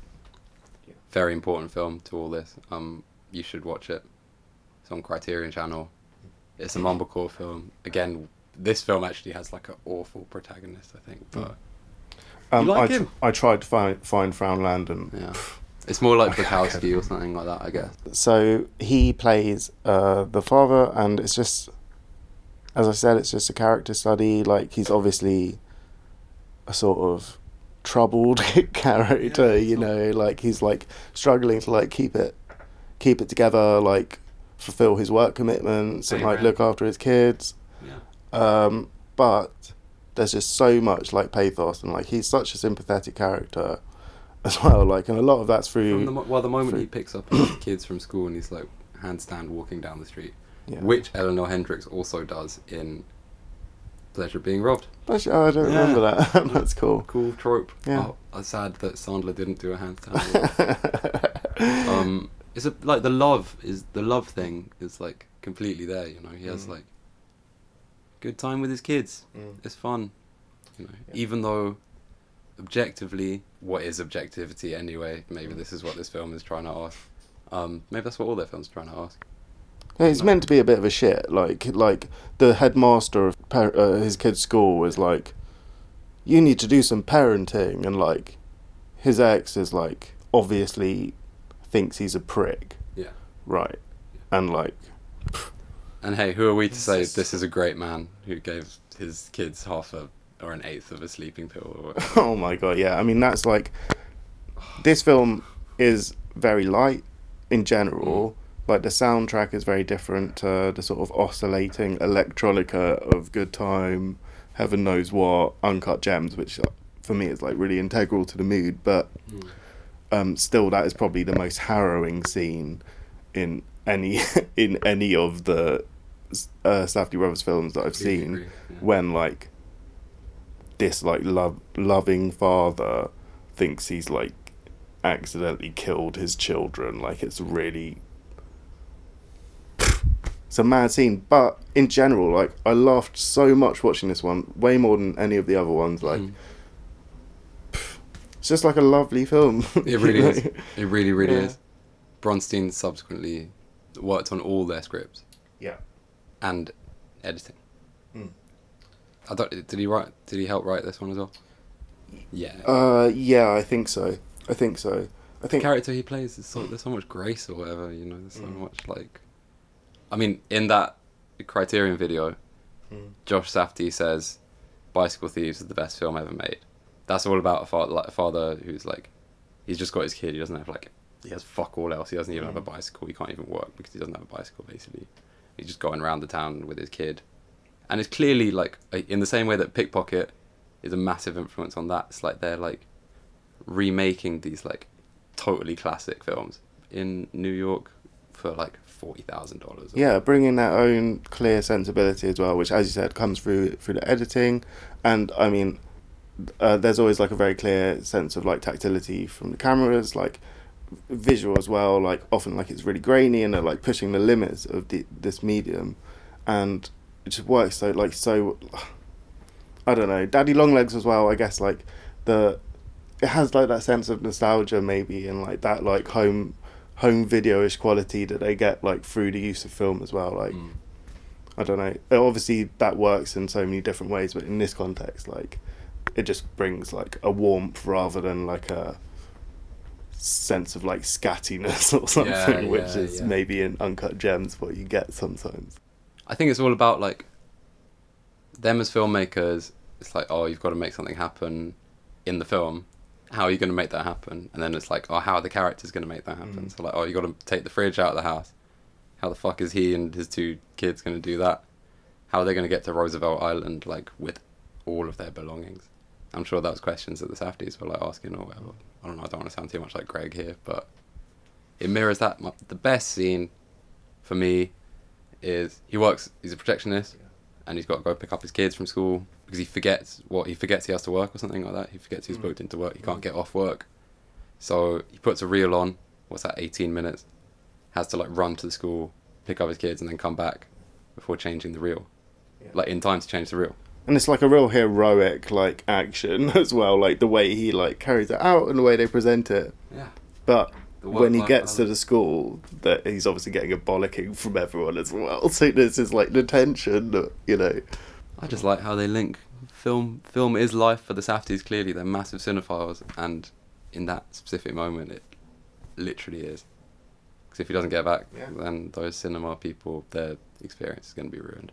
Very important film to all this. Um, you should watch it. It's on Criterion Channel. It's a mumblecore film. Again, this film actually has like an awful protagonist, I think. But um, like I, him? I tried to find find Frownland, and yeah, it's more like I Bukowski or something like that, I guess. so he plays uh, the father, and it's just, as I said, it's just a character study. Like he's obviously a sort of troubled character, Yeah, you so- know, like he's like struggling to like keep it, keep it together, like fulfill his work commitments and like look after his kids. Yeah. Um, but there's just so much like pathos and like he's such a sympathetic character as well. Like, and a lot of that's through. From the, mo- well, the moment through- he picks up kids from school and he's like handstand walking down the street, yeah. which Eleonore Hendricks also does in Pleasure of Being Robbed. Actually, oh, I don't Yeah. remember that. that's cool. Cool trope. Yeah. Oh, I'm sad that Sandler didn't do a handstand. um, it's a, like the love is the love thing is like completely there. You know, he has Mm. like good time with his kids. Mm. It's fun. You know, Yeah. even though objectively, what is objectivity anyway? Maybe Mm. this is what this film is trying to ask. Um, maybe that's what all their films are trying to ask. Yeah, he's No. meant to be a bit of a shit. Like, like the headmaster of par- uh, his kid's school is like, you need to do some parenting, and like, his ex is like obviously thinks he's a prick, Yeah. right? And like, And hey, who are we to say this is a great man who gave his kids half a or an eighth of a sleeping pill or oh my god, yeah. I mean, that's like, this film is very light in general. Like the soundtrack is very different to the sort of oscillating electronica of Good Time, Heaven Knows What, Uncut Gems, which for me is like really integral to the mood. But Mm. um, still, that is probably the most harrowing scene in any in any of the uh, Safdie Brothers films that I've seen. agree, yeah. When like this like love loving father thinks he's like accidentally killed his children, like it's really it's a mad scene. But in general, like I laughed so much watching this one, way more than any of the other ones. Like Mm. it's just like a lovely film. It really is. It really, really Yeah. is. Bronstein subsequently worked on all their scripts Yeah. And editing. Mm. I thought, did he write? Did he help write this one as well? Yeah. Uh, yeah, I think so. I think so. I the think character he plays is so there's so much grace or whatever. You know, there's so Mm. much like. I mean, in that Criterion video, Mm. Josh Safdie says, "Bicycle Thieves is the best film ever made." That's all about a father, like a father who's like, he's just got his kid. He doesn't have like, he has fuck all else. He doesn't even have a Mm. bicycle. He can't even work because he doesn't have a bicycle. Basically, he's just going around the town with his kid, and it's clearly like in the same way that Pickpocket is a massive influence on that. It's like they're like remaking these like totally classic films in New York for like forty thousand dollars. yeah, bringing their own clear sensibility as well, which, as you said, comes through through the editing, and I mean, uh, there's always like a very clear sense of like tactility from the cameras, like visual as well. Like often, like it's really grainy, and they're like pushing the limits of the, this medium, and it just works so like so. I don't know, Daddy Longlegs as well. I guess like the it has like that sense of nostalgia maybe, and like that like home home video-ish quality that they get like through the use of film as well. Like Mm. I don't know. Obviously, that works in so many different ways, but in this context, like, it just brings like a warmth rather than like a sense of like scattiness or something, Yeah, which yeah, is yeah. maybe in Uncut Gems what you get sometimes. I think it's all about like them as filmmakers. It's like, oh, you've got to make something happen in the film. How are you going to make that happen? And then it's like, oh, how are the characters going to make that happen? Mm. So like, oh, you got to take the fridge out of the house. How the fuck is he and his two kids going to do that? How are they going to get to Roosevelt Island like with all of their belongings? I'm sure that was questions that the Safdies were like asking or whatever. I don't know. I don't want to sound too much like Greg here, but it mirrors that. The best scene for me is he works. He's a protectionist, and he's got to go pick up his kids from school because he forgets what he forgets he has to work or something like that. He forgets he's hmm. booked into work. He hmm. can't get off work, so he puts a reel on. What's that? 18 minutes. Has to like run to the school, pick up his kids, and then come back before changing the reel, like in time to change the reel. And it's like a real heroic like action as well like the way he like carries it out and the way they present it Yeah. but when he gets to the school that he's obviously getting a bollocking from everyone as well so this is like the tension you know I just like how they link film. Film is life for the Safdies. Clearly, they're massive cinephiles, and in that specific moment, it literally is. Because if he doesn't get back, Yeah. then those cinema people, their experience is going to be ruined.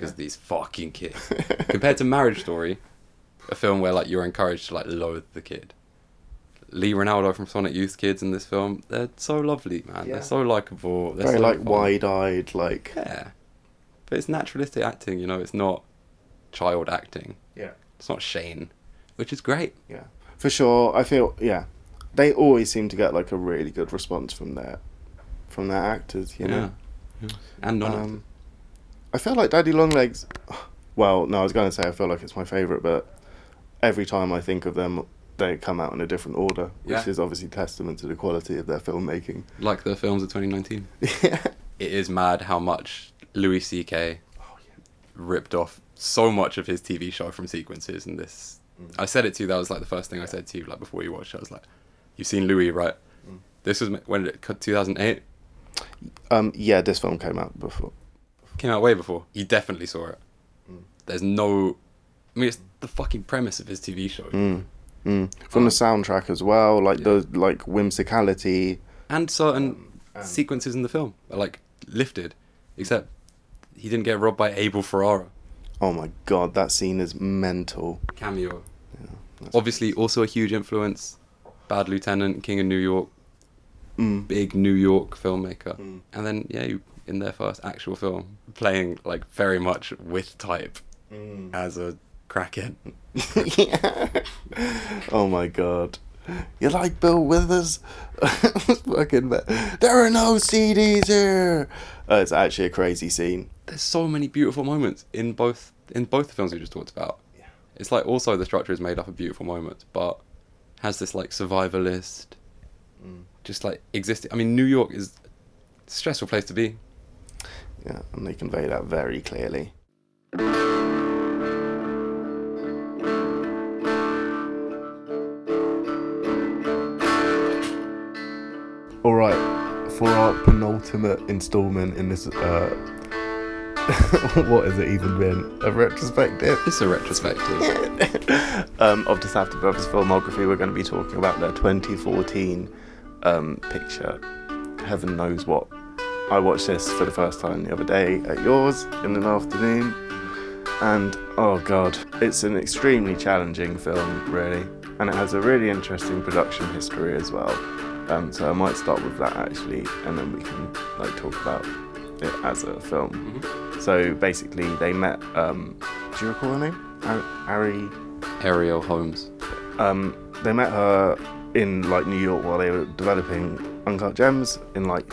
Because these fucking kids, compared to Marriage Story, a film where like you're encouraged to like loathe the kid. Lee Ranaldo from Sonic Youth Kids in this film, they're so lovely, man. Yeah. They're so likable. They're very so like fun. wide-eyed like Yeah. But it's naturalistic acting, you know, it's not child acting. yeah It's not Shane, which is great. yeah for sure i feel yeah they always seem to get like a really good response from their from their actors you know Yeah. And non Um, I feel like Daddy Longlegs. Well, no, I was going to say I feel like it's my favourite, but every time I think of them, they come out in a different order, which Yeah. is obviously testament to the quality of their filmmaking. like the films of 2019. yeah. It is mad how much Louis C.K. Oh, ripped off so much of his TV show from sequences in this. Mm. I said it to you, that was like the first thing I said to you, like before you watched it. I was like, You've seen Louis, right? Mm. This was when did it cut 2008? Um, yeah, this film came out before. Came out way before. You definitely saw it. Mm. There's no. I mean, it's the fucking premise of his TV show. Mm. Mm. From the soundtrack as well, like the like whimsicality. and certain and- sequences in the film are like lifted, except he didn't get robbed by Abel Ferrara Oh my god, that scene is mental. cameo. that's Obviously, also a huge influence. Bad Lieutenant, King of New York, Mm. big New York filmmaker, Mm. and then yeah, you, in their first actual film, playing like very much with type Mm. as a crackhead. yeah. Oh my god. You like Bill Withers? Fucking ba- there are no CDs here. Uh, it's actually a crazy scene. There's so many beautiful moments in both in both the films we just talked about. Yeah. It's like also the structure is made up of beautiful moments, but has this like survivalist, Mm. just like existing. I mean, New York is a stressful place to be. Yeah, and they convey that very clearly. All right, for our penultimate installment in this, uh, what has it even been? A retrospective It's a retrospective. um, of the Safdie Brothers filmography. We're going to be talking about their 2014 um, picture, Heaven Knows What. I watched this for the first time the other day at yours in an afternoon, and oh god, it's an extremely challenging film, really, and it has a really interesting production history as well. Um, so I might start with that actually, and then we can like talk about it as a film. So basically, they met. Um, do you recall her name? Ar- Ari. Arielle Holmes. Um, they met her in like New York while they were developing Uncut Gems in like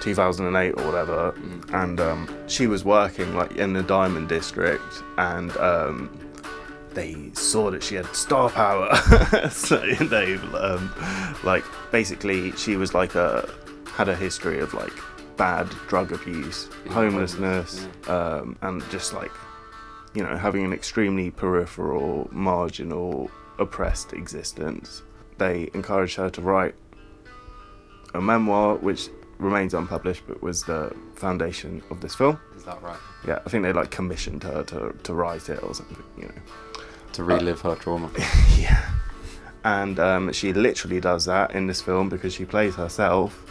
2008 or whatever, and um, she was working like in the Diamond District, and um, they saw that she had star power, so they um, like basically she was like a had a history of like bad drug abuse, homelessness, um, and just like you know, having an extremely peripheral, marginal, oppressed existence. They encouraged her to write a memoir, which remains unpublished, but was the foundation of this film. Is that right? Yeah, I think they like commissioned her to, to write it or something, you know. To relive her trauma. Yeah. And um, she literally does that in this film because she plays herself.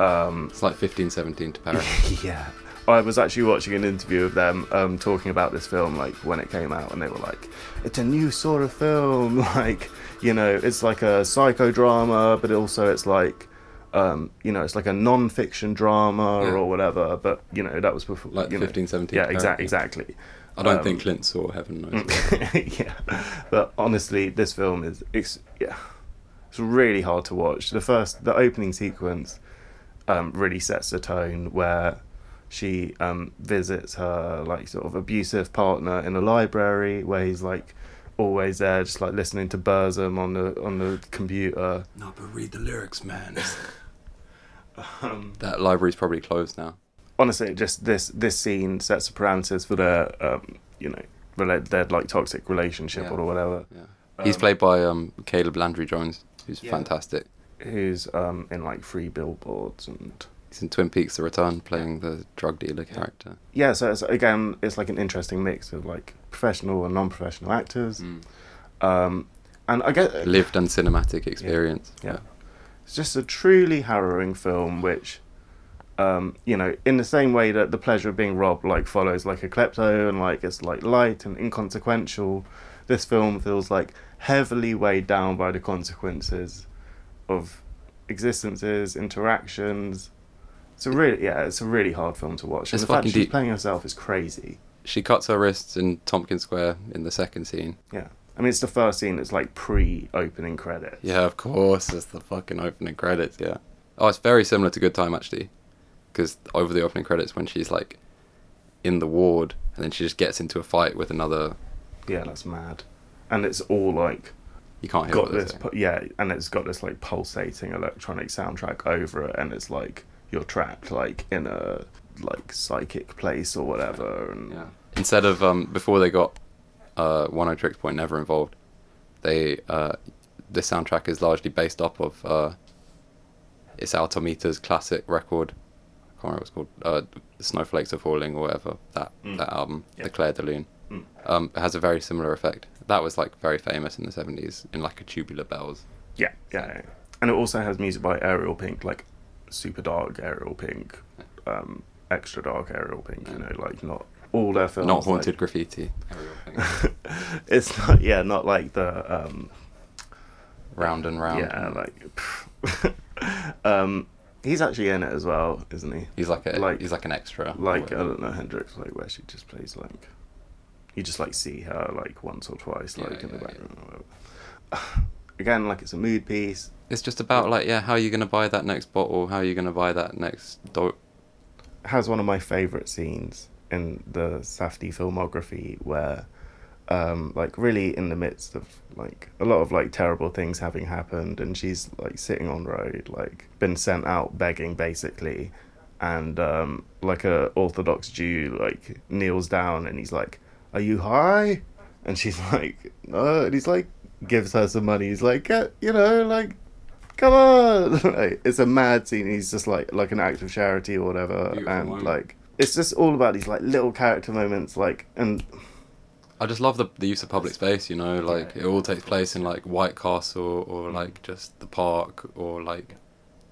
Um, It's like 15, 17 to Paris. yeah. I was actually watching an interview of them um, talking about this film, like when it came out, and they were like, "It's a new sort of film. Like, you know, it's like a psychodrama, but also it's like." Um, you know, it's like a non-fiction drama Yeah. or whatever, but you know that was before. Like you the know, 15, 17 Yeah, exactly, exactly. I don't Um, think Clint saw Heaven Knows. yeah, but honestly, this film is it's yeah, it's really hard to watch. The first, the opening sequence, um, really sets the tone where she um visits her like sort of abusive partner in a library where he's like always there, just like listening to Burzum on the on the computer. no, but read the lyrics, man. Um, that library's probably closed now. honestly, just this this scene sets the parameters for their um you know rela- their like toxic relationship Yeah. or whatever. Yeah. He's Um, played by um, Caleb Landry Jones, who's Yeah. fantastic. Who's um in like free billboards and He's in Twin Peaks: The Return, playing the drug dealer character. yeah. So it's, again, it's like an interesting mix of like professional and non-professional actors. Mm. Um, and I get Lived and cinematic experience. yeah. It's just a truly harrowing film, which, um, you know, in the same way that the pleasure of being robbed like follows like a klepto and like it's like light and inconsequential. This film feels like heavily weighed down by the consequences of existences, interactions. It's a really yeah, it's a really hard film to watch. And It's the fact she's deep. playing herself is crazy. She cuts her wrists in Tompkins Square in the second scene. Yeah. I mean, it's the first scene that's like pre-opening credits. Yeah, of course, it's the fucking opening credits. Yeah. Oh, it's very similar to Good Time actually, because over the opening credits when she's like in the ward and then she just gets into a fight with another. Yeah, that's mad. And it's all like You can't hear got this pu- yeah and it's got this like pulsating electronic soundtrack over it and it's like you're trapped like in a like psychic place or whatever and Yeah. Instead of um, before they got uh, Oneohtrix Point Never involved, they uh, the soundtrack is largely based off of uh, Isao Tomita's classic record. I can't remember what it's called. Uh, Snowflakes Are Falling or whatever that Mm. that album, Yeah. the Clair de Lune. Mm. Um, it has a very similar effect. That was like very famous in the seventies in like a tubular bells. yeah, yeah yeah. and it also has music by Ariel Pink like super dark Ariel Pink um extra dark Ariel Pink you know like not all their films Not like- haunted graffiti. it's not yeah not like the um round and round. yeah like um he's actually in it as well isn't he he's like a like- he's like an extra. like I don't know Hendricks, like where she just plays like you just like see her like once or twice, Yeah, like in the yeah, yeah. background. Or. Again, like it's a mood piece. It's just about like yeah, how are you gonna buy that next bottle? How are you gonna buy that next dope? Has one of my favorite scenes in the Safdie filmography where. Um, like really in the midst of like a lot of like terrible things having happened and she's like sitting on the road like been sent out begging basically and um, like a orthodox jew like kneels down and he's like are you high? And she's like no and he's like gives her some money. He's like "Get- you know like come on. Like, it's a mad scene. He's just like like an act of charity or whatever Beautiful and like it's just all about these like little character moments like and I just love the the use of public space. You know, like it all takes place in like White Castle or like just the park or like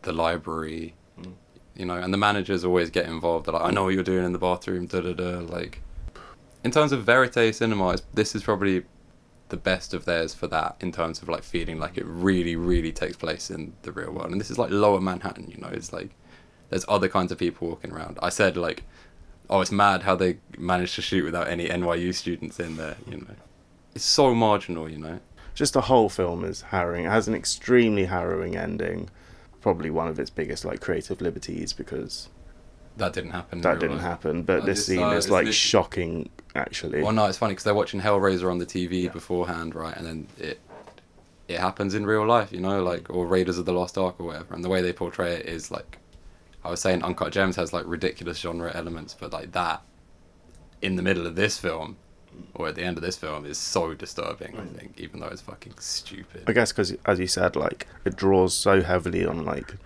the library. Mm. You know, and the managers always get involved. They're like, I know what you're doing in the bathroom. Da da da. Like, in terms of verite cinema, it's, this is probably the best of theirs for that. In terms of like feeling like it really, really takes place in the real world. And this is like Lower Manhattan. You know, it's like there's other kinds of people walking around. I said like, oh, it's mad how they managed to shoot without any NYU students in there. You know, it's so marginal. You know, just the whole film is harrowing. It has an extremely harrowing ending. Probably one of its biggest like creative liberties because that didn't happen. that didn't life. happen. But Uh, this this, scene uh, is like lit- shocking, actually. Well, no, it's funny because they're watching Hellraiser on the TV beforehand, right? And then it it happens in real life, you know, like or Raiders of the Lost Ark or whatever. And the way they portray it is like, I was saying, Uncut Gems has like ridiculous genre elements, but like that in the middle of this film or at the end of this film is so disturbing. I mm. think, even though it's fucking stupid. I guess because, as you said, like it draws so heavily on like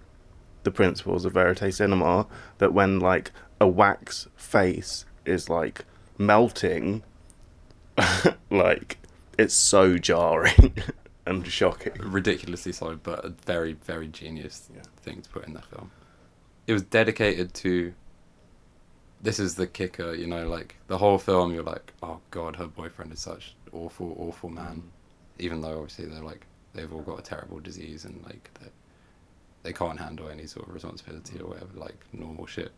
the principles of verite cinema that when like a wax face is like melting, like it's so jarring and shocking. ridiculously so, but a very, very genius Yeah. thing to put in that film. It was dedicated to this is the kicker, you know, like the whole film, you're like, oh god, her boyfriend is such awful, awful man. Mm. Even though obviously they're like they've all got a terrible disease and like they they can't handle any sort of responsibility mm. or whatever, like normal shit.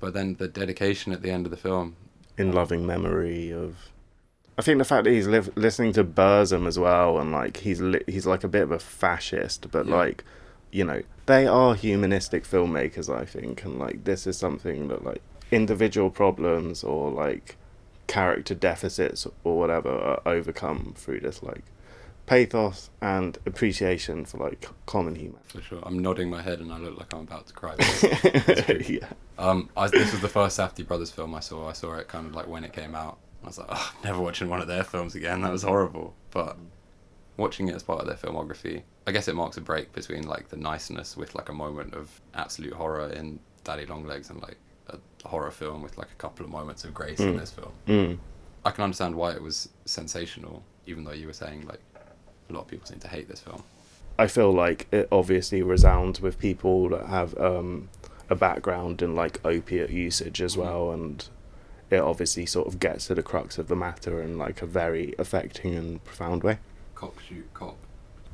But then the dedication at the end of the film, in um, loving memory of. I think the fact that he's liv- listening to Burzum as well, and like he's li- he's like a bit of a fascist, but Yeah. like, you know, they are humanistic filmmakers, I think, and like this is something that like individual problems or like character deficits or whatever are overcome through this like pathos and appreciation for like common human. for sure, I'm nodding my head and I look like I'm about to cry. yeah. Um, I, this was the first Safdie brothers film I saw. I saw it kind of like when it came out. I was like, oh, never watching one of their films again. That was horrible. But watching it as part of their filmography, I guess it marks a break between like the niceness with like a moment of absolute horror in Daddy Longlegs and like a horror film with like a couple of moments of grace in this film. Mm. I can understand why it was sensational, even though you were saying like a lot of people seem to hate this film. I feel like it obviously resounds with people that have um, a background in like opiate usage as well, and it obviously sort of gets to the crux of the matter in like a very affecting and profound way. Cop shoot cop.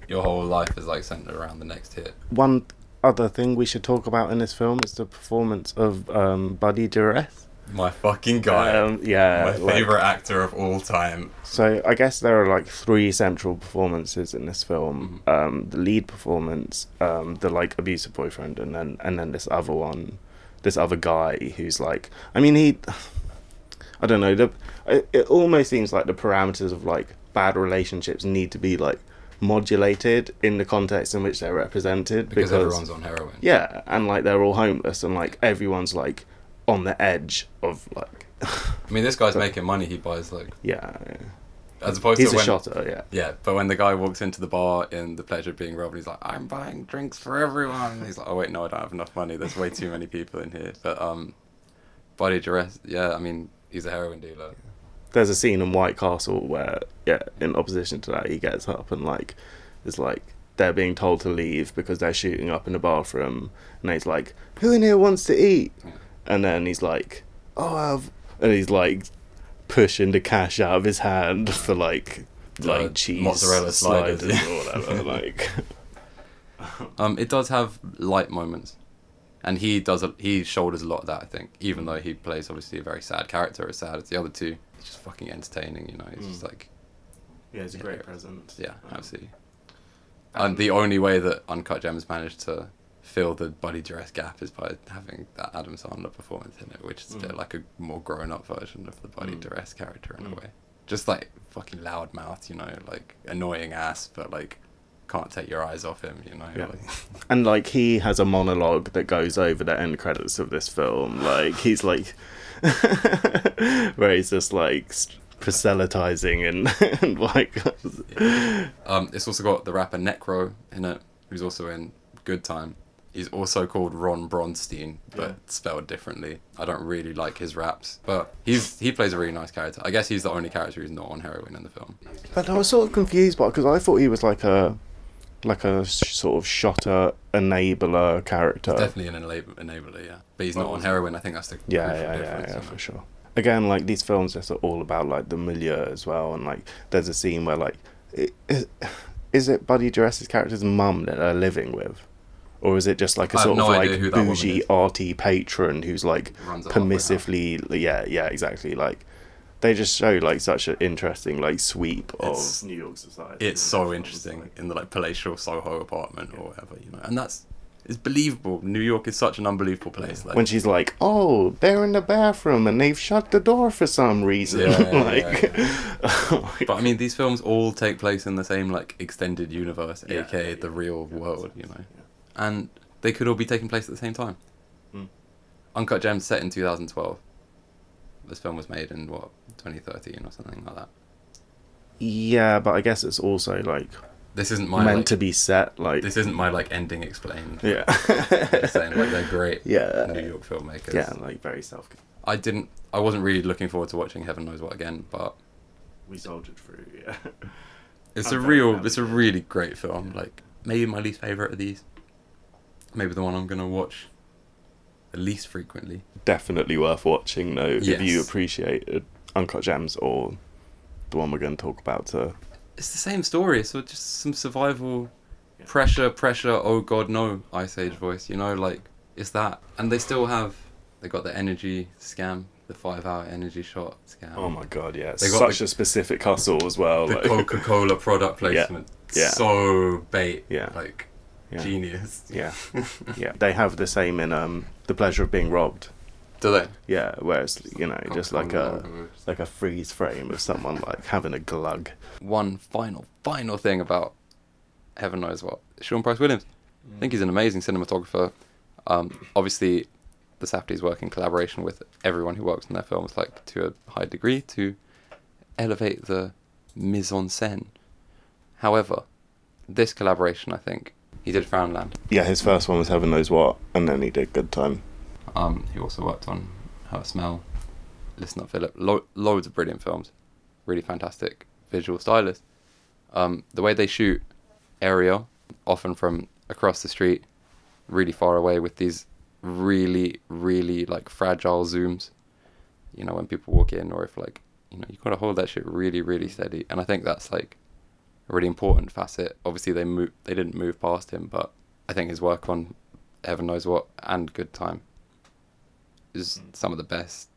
Your whole life is like centered around the next hit. One other thing we should talk about in this film is the performance of um, Buddy Duress. My fucking guy. Um, yeah, My like- favorite actor of all time. So I guess there are like three central performances in this film. Mm-hmm. Um, the lead performance, um, the like abusive boyfriend, and then and then this other one, this other guy who's like, I mean he, I don't know. The it, it almost seems like the parameters of like bad relationships need to be like modulated in the context in which they're represented Because, everyone's on heroin. yeah, and like they're all homeless and like everyone's like on the edge of like I mean, this guy's making money. He buys like yeah, yeah. as opposed he's to a when, shotter, yeah. Yeah, but when the guy walks into the bar in the pleasure of being robbed, he's like, "I'm buying drinks for everyone." He's like, "Oh wait, no, I don't have enough money. There's way too many people in here." But um, Buddy Duress, yeah, I mean, he's a heroin dealer. There's a scene in White Castle where, yeah, in opposition to that, he gets up and like, is like they're being told to leave because they're shooting up in the bathroom, and he's like, "Who in here wants to eat?" And then he's like, "Oh, I've," and he's like pushing the cash out of his hand for like like Uh, cheese mozzarella sliders, sliders yeah. or whatever. like, Um, it does have light moments, and he does a, he shoulders a lot of that. I think, even though he plays obviously a very sad character, as sad as the other two, it's just fucking entertaining. You know, he's just mm. like yeah, it's a great present. Yeah, um, absolutely. And the only way that Uncut Gems managed to fill the Buddy Duress gap is by having that Adam Sandler performance in it, which is a bit mm. like a more grown up version of the body mm. dress character in a way. Just like fucking loudmouth, you know, like annoying ass, but like can't take your eyes off him, you know. Yeah. Like, And like he has a monologue that goes over the end credits of this film. Like he's like, where he's just like proselytizing and, and like, um, it's also got the rapper Necro in it, who's also in Good Time. He's also called Ron Bronstein, but spelled differently. I don't really like his raps, but he's he plays a really nice character. I guess he's the only character who's not on heroin in the film. But I was sort of confused by because I thought he was like a like a sort of shotter enabler character. Definitely an enab- enabler, yeah. But he's not on heroin. I think that's the Yeah, yeah, yeah, yeah, for sure. Again, like these films just are all about like the milieu as well, and like there's a scene where like i- is, is it Buddy Duress's character's mum that they're living with, or is it just like a sort no of like who that woman bougie arty patron who's like Runs a halfway house. permissively? Yeah, yeah, exactly. Like they just show like such an interesting like sweep It's- of New York society. It's so interesting in the like palatial Soho apartment or whatever, you know. And that's it's believable. New York is such an unbelievable place. Like when she's like, "Oh, they're in the bathroom and they've shut the door for some reason." Yeah, yeah, like, But I mean, these films all take place in the same like extended universe, Yeah, aka yeah, the yeah. real world, you know. And they could all be taking place at the same time. Mm. Uncut Gems set in 2012. This film was made in what 2013 or something like that. yeah, but I guess it's also like This isn't my meant like, to be set like This isn't my like ending explained. yeah, Just saying like they're great Yeah. New York filmmakers. yeah, like very self. I didn't. I wasn't really looking forward to watching Heaven Knows What again, but We soldiered through. Yeah, it's I'm a real. happy, It's a really great film. Like maybe my least favorite of these. Maybe the one I'm gonna watch the least frequently. Definitely worth watching though if you appreciate Uncut Gems or the one we're going to talk about. Uh, It's the same story. So just some survival, pressure, pressure. Oh God, no! Ice Age voice. You know, like it's that, and they still have. They got the energy scam, the five-hour energy shot scam. oh my god, yeah, They got such the- a specific hustle as well. the like- Coca Cola product placement. Yeah. So bait. Yeah. Like yeah. genius. Yeah, yeah. They have the same in um, the pleasure of being robbed. Do they? Yeah, whereas you know, just like a like a freeze frame of someone like having a glug. One final, final thing about heaven knows what Sean Price Williams. I think he's an amazing cinematographer. Um, obviously, the Safdies work in collaboration with everyone who works on their films, like to a high degree, to elevate the mise en scène. However, this collaboration, I think, he did Frownland. Yeah, his first one was Heaven Knows What, and then he did Good Time. Um, he also worked on How Her Smell, Listen Up Philip, lo- loads of brilliant films, really fantastic visual stylist. Um, the way they shoot aerial, often from across the street, really far away with these really, really like fragile zooms. You know, when people walk in, or if like, you know, you've gotta hold that shit really, really steady. And I think that's like a really important facet. Obviously, they they didn't move past him, but I think his work on Heaven Knows What and Good Time is some of the best.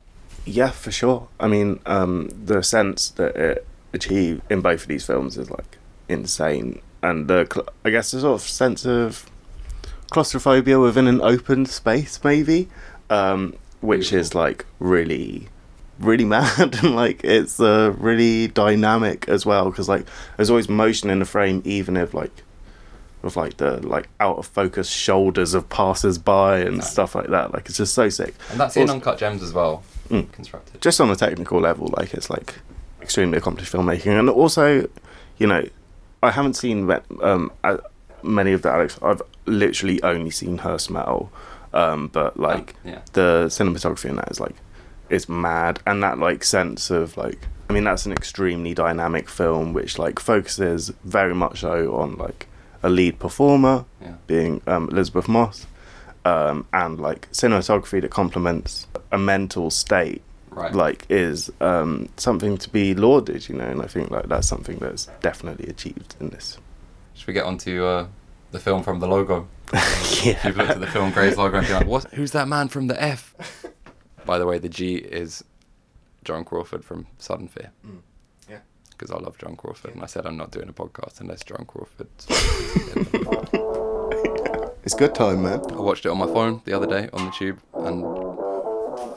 Yeah, for sure. I mean, um, the sense that it achieved in both of these films is like insane, and the cl- I guess the sort of sense of claustrophobia within an open space, maybe, um, which is like really, really mad, and like it's uh, really dynamic as well because like there's always motion in the frame, even if like with like the like out of focus shoulders of passers by and No. stuff like that. Like it's just so sick. And that's in Uncut Gems as well, Mm. constructed. just on a technical level, like it's like extremely accomplished filmmaking, and also, you know, I haven't seen um many of the Alex. I've literally only seen her smell, um, but like yeah. the cinematography in that is like it's mad, and that like sense of like I mean that's an extremely dynamic film which like focuses very much so on like a lead performer Yeah. being um, Elisabeth Moss, um, and like cinematography that complements a mental state Right. like is um, something to be lauded, you know, and I think like that's something that's definitely achieved in this. Should we get onto uh, the film from the logo? Yeah, you've looked at the film Graves logo and you're like, what? Who's that man from the F? By the way, the G is Joan Crawford from Sudden Fear. Mm. Yeah. Because I love Joan Crawford, and I said I'm not doing a podcast unless Joan Crawford. it's good time, man. I watched it on my phone the other day on the tube, and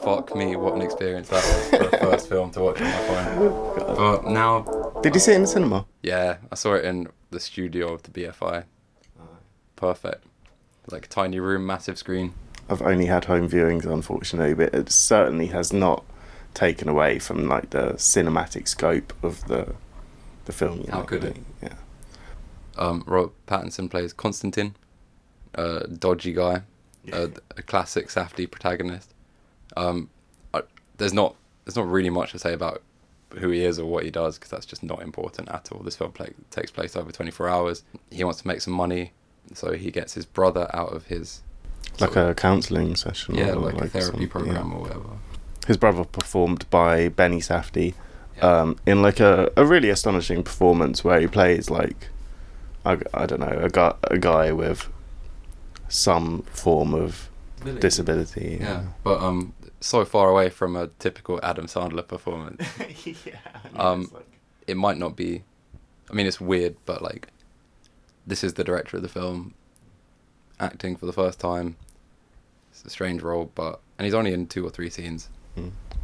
fuck me, what an experience that was for a first film to watch on my phone. But now, Did you see it in the cinema? yeah, I saw it in the studio of the BFI. Perfect. Like a tiny room, massive screen. I've only had home viewings, unfortunately, but it certainly has not taken away from like the cinematic scope of the the film. You How know, could it? Yeah. Um, Robert Pattinson plays Constantine, a dodgy guy, a, a classic Safdie protagonist. Um, I, there's not there's not really much to say about who he is or what he does because that's just not important at all. This film play, takes place over 24 hours. He wants to make some money, so he gets his brother out of his Like a counselling session. yeah, or like, a therapy program yeah. or whatever. His brother performed by Benny Safdie. Yeah. um, in like a, a really astonishing performance where he plays like I, I don't know a guy a guy with some form of disability. Yeah, but um, so far away from a typical Adam Sandler performance. yeah. Um, it might not be. I mean, it's weird, but like, this is the director of the film, acting for the first time. It's a strange role, but and he's only in two or three scenes.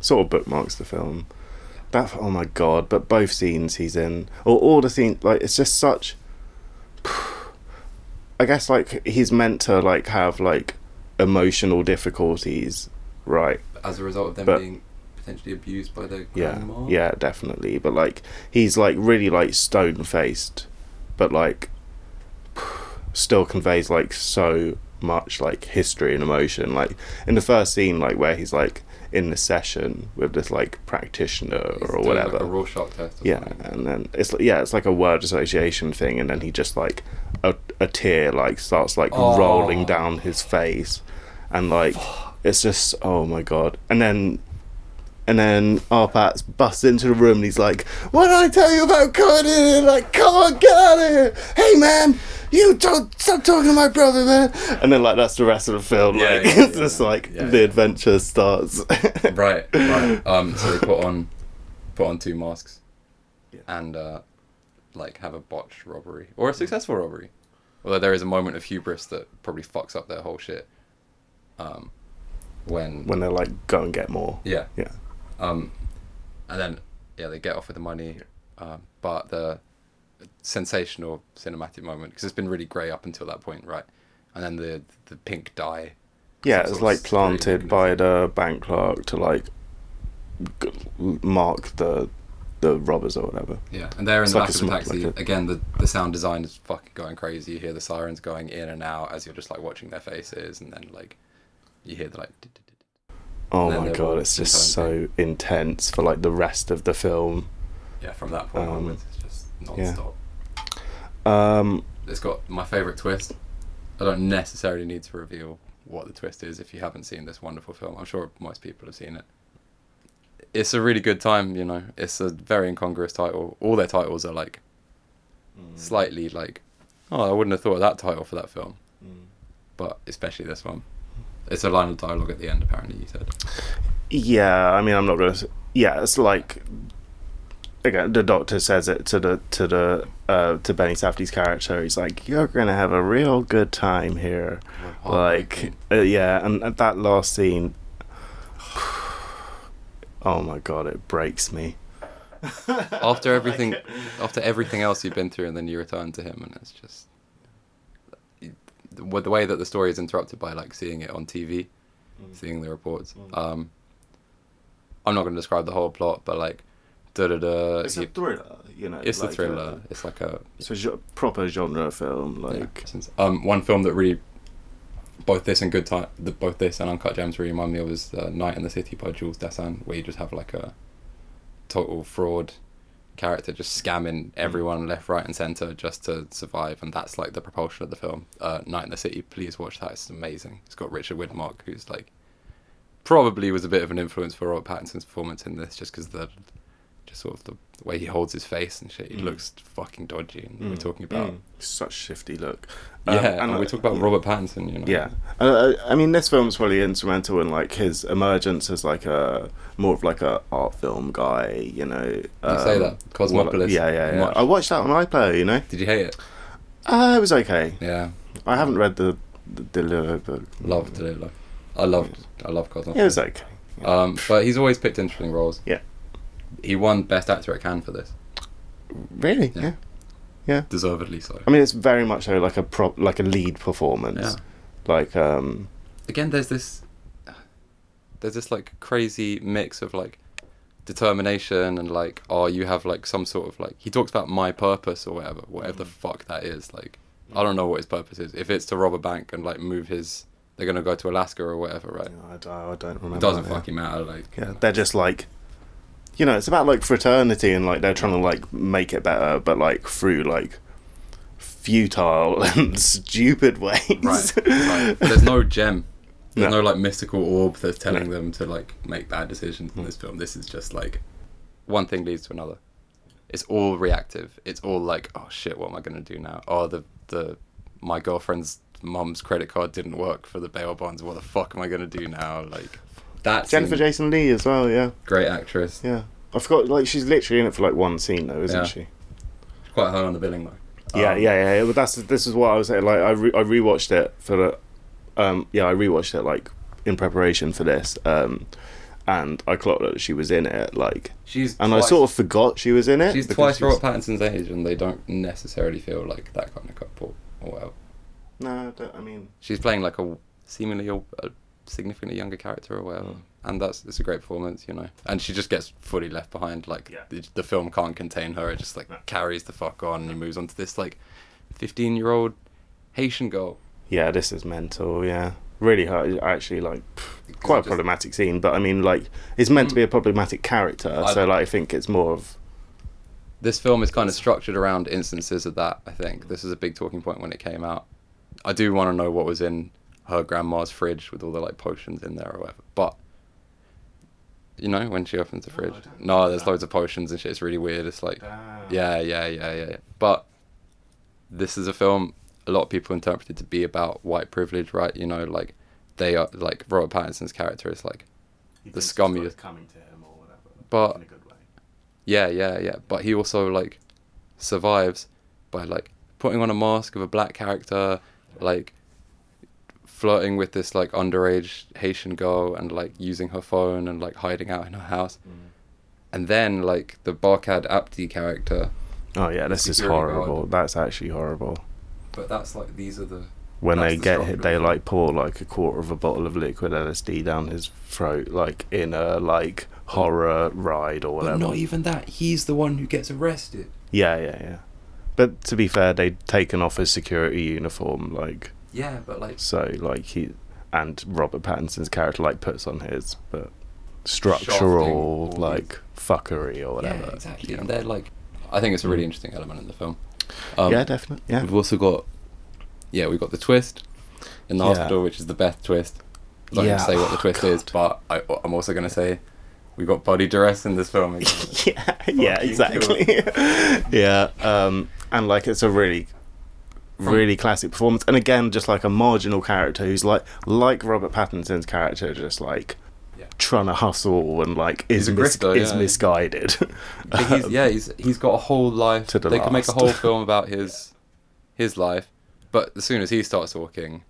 Sort of bookmarks the film. That oh my god! But both scenes he's in, or all the scenes, like it's just such. I guess like he's meant to like have like emotional difficulties, right? As a result of them But- being potentially abused by their grandma. Yeah, yeah, definitely. But like he's like really like stone faced, but like still conveys like so much like history and emotion. Like in the first scene, like where he's like in the session with this like practitioner He's or whatever. Like a Rorschach test. Or yeah, something. and then it's like yeah, it's like a word association thing, and then he just like a, a tear like starts like Oh. rolling down his face, and like it's just oh my god. And then and then Arpats busts into the room and he's like, What did I tell you about coming in here? Like, come on, get out of here. Hey man, you don't stop talking to my brother, man. And then like that's the rest of the film. Yeah, like yeah, it's yeah, just like the adventure starts. right, right. Um, so they put on put on two masks, and uh, like have a botched robbery or a successful robbery. Although there is a moment of hubris that probably fucks up their whole shit. Um, when when they're like, go and get more. yeah, Yeah. Um, and then yeah they get off with the money, um, but the sensational cinematic moment because it's been really grey up until that point, right? And then the the pink dye. Yeah, it's like planted by the bank clerk to like mark the the robbers or whatever. Yeah, and they're in It's the like back of the taxi. like a- Again, the, the sound design is fucking going crazy. You hear the sirens going in and out as you're just like watching their faces, and then like you hear the like. Oh my god, it's just so intense for like the rest of the film. Yeah, from that point Um, onwards, it's just yeah. non-stop. Um, It's got my favorite twist. I don't necessarily need to reveal what the twist is if you haven't seen this wonderful film. I'm sure most people have seen it. It's a really good time, you know. It's a very incongruous title. All their titles are like slightly like, oh, I wouldn't have thought of that title for that film. But especially this one. It's a line of dialogue at the end, apparently, you said. yeah, I mean, I'm not gonna. s- Yeah, it's like again, the doctor says it to the to the uh, to Benny Safdie's character. He's like, "You're gonna have a real good time here." Like, uh, yeah, and at that last scene, oh my god, it breaks me. after everything after everything else you've been through and then you return to him and it's just the, the way that the story is interrupted by like seeing it on TV seeing the reports um I'm not going to describe the whole plot but like da da da It's a thriller, you know. it's a thriller uh, it's like a it's a gen- proper genre film. yeah, Like, since- um one film that really both this and good time the, both this and uncut gems really remind me of was uh, night in the city by jules dassin where you just have like a total fraud character just scamming everyone left right and center just to survive and that's like the propulsion of the film. Uh, night in the city please watch that it's amazing. It's got richard widmark who's like probably was a bit of an influence for robert pattinson's performance in this just because the sort of the, way he holds his face and shit he looks fucking dodgy and we're talking about mm, such shifty look. yeah Um, and, uh, we talk about yeah. robert pattinson you know Yeah, uh, I mean, this film's probably instrumental in like his emergence as like a more of like a art film guy. You know, you say that. Cosmopolis. yeah, yeah, yeah. Much. I watched that on iPlayer. You know, did you hate it uh, it was okay. yeah I haven't read the the Delillo book. loved it like I loved I love Cosmo It was okay. Um, but he's always picked interesting roles. Yeah. He won Best Actor at Cannes for this, Really? Yeah. Yeah. deservedly so. I mean, it's very much so like a prop, like a lead performance. Yeah. Like, um, Again, there's this, there's this like crazy mix of like determination and like, oh, you have like some sort of like. He talks about my purpose or whatever, whatever the fuck that is. Like, I don't know what his purpose is. If it's to rob a bank and like move his, they're gonna go to Alaska or whatever, right? I, don't- I don't remember. It doesn't that, yeah. fucking matter. Like, Yeah, they're just like, you know, it's about like fraternity and like they're trying to like make it better, but like through like futile and stupid ways. right, right. There's no gem. There's No. no. like mystical orb that's telling No. them to like make bad decisions in mm. this film. This is just like one thing leads to another. It's all reactive. It's all like, oh shit, what am I gonna do now? Oh, the the my girlfriend's mum's credit card didn't work for the bail bonds. What the fuck am I gonna do now? Like that's Jennifer Jason Lee as well. Yeah, great actress. yeah. I forgot. Like she's literally in it for like one scene though, isn't Yeah. she? Quite high on the billing though. Yeah, Um, yeah, yeah, yeah. But that's this is what I was saying. Like I re- I rewatched it for the, um, yeah, I rewatched it like in preparation for this, um, and I clocked that she was in it. Like, She's and I sort of forgot she was in it. she's twice she's- Robert Pattinson's age, and they don't necessarily feel like that kind of couple or whatever. No, I don't- I mean, she's playing like a seemingly a, a significantly younger character or whatever, hmm. and that's it's a great performance, you know. And she just gets fully left behind. Like Yeah. the, the film can't contain her. It just like carries the fuck on, and he moves on to this like fifteen year old Haitian girl. yeah, this is mental. Yeah, really hard. Actually, like pff, quite a just- problematic scene. But I mean, like, it's meant to be a hmm. problematic character. I- so like, I think it's more of This film is kind of structured around instances of that. I think this is a big talking point when it came out. I do want to know what was in her grandma's fridge with all the like potions in there or whatever. But you know, when she opens the oh, fridge, no, there's loads of potions and shit. It's really weird. It's like, yeah, yeah, yeah, yeah, yeah. But this is a film a lot of people interpret it to be about white privilege, right? You know, like they are like Robert Pattinson's character is like the scummiest. coming to him or whatever. But- in a good way. Yeah, yeah, yeah. But he also like survives by like putting on a mask of a black character, like flirting with this like underage Haitian girl and like using her phone and like hiding out in her house. Mm. And then like the Barkhad Abdi character. Oh yeah, this is horrible. guard. That's actually horrible. But that's like these are the When they the get hit, they like pour like a quarter of a bottle of liquid LSD down his throat, like in a like horror ride or whatever. But not even that. He's the one who gets arrested. Yeah, yeah, yeah. But to be fair, they'd taken off his security uniform, like Yeah, but like so, like he and Robert Pattinson's character like puts on his, but structural like fuckery or whatever. yeah, exactly. you And they're like, I think it's a really Mm. interesting element in the film. Um, yeah, definitely. Yeah, We've also got, yeah, we've got the twist in the Yeah. hospital, which is the best twist. I'm not Yeah. going to say what the Oh, twist is, but I, I'm also going to say we've got Buddy Duress in this film. yeah, yeah, exactly. yeah, um, and like it's a really, really classic performance. And again, just like a marginal character who's like, like Robert Pattinson's character, just like Yeah. trying to hustle and like is mis- grifter, is yeah. misguided. He's, yeah, he's he's got a whole life. To the they could make a whole film about his his life, but as soon as he starts talking,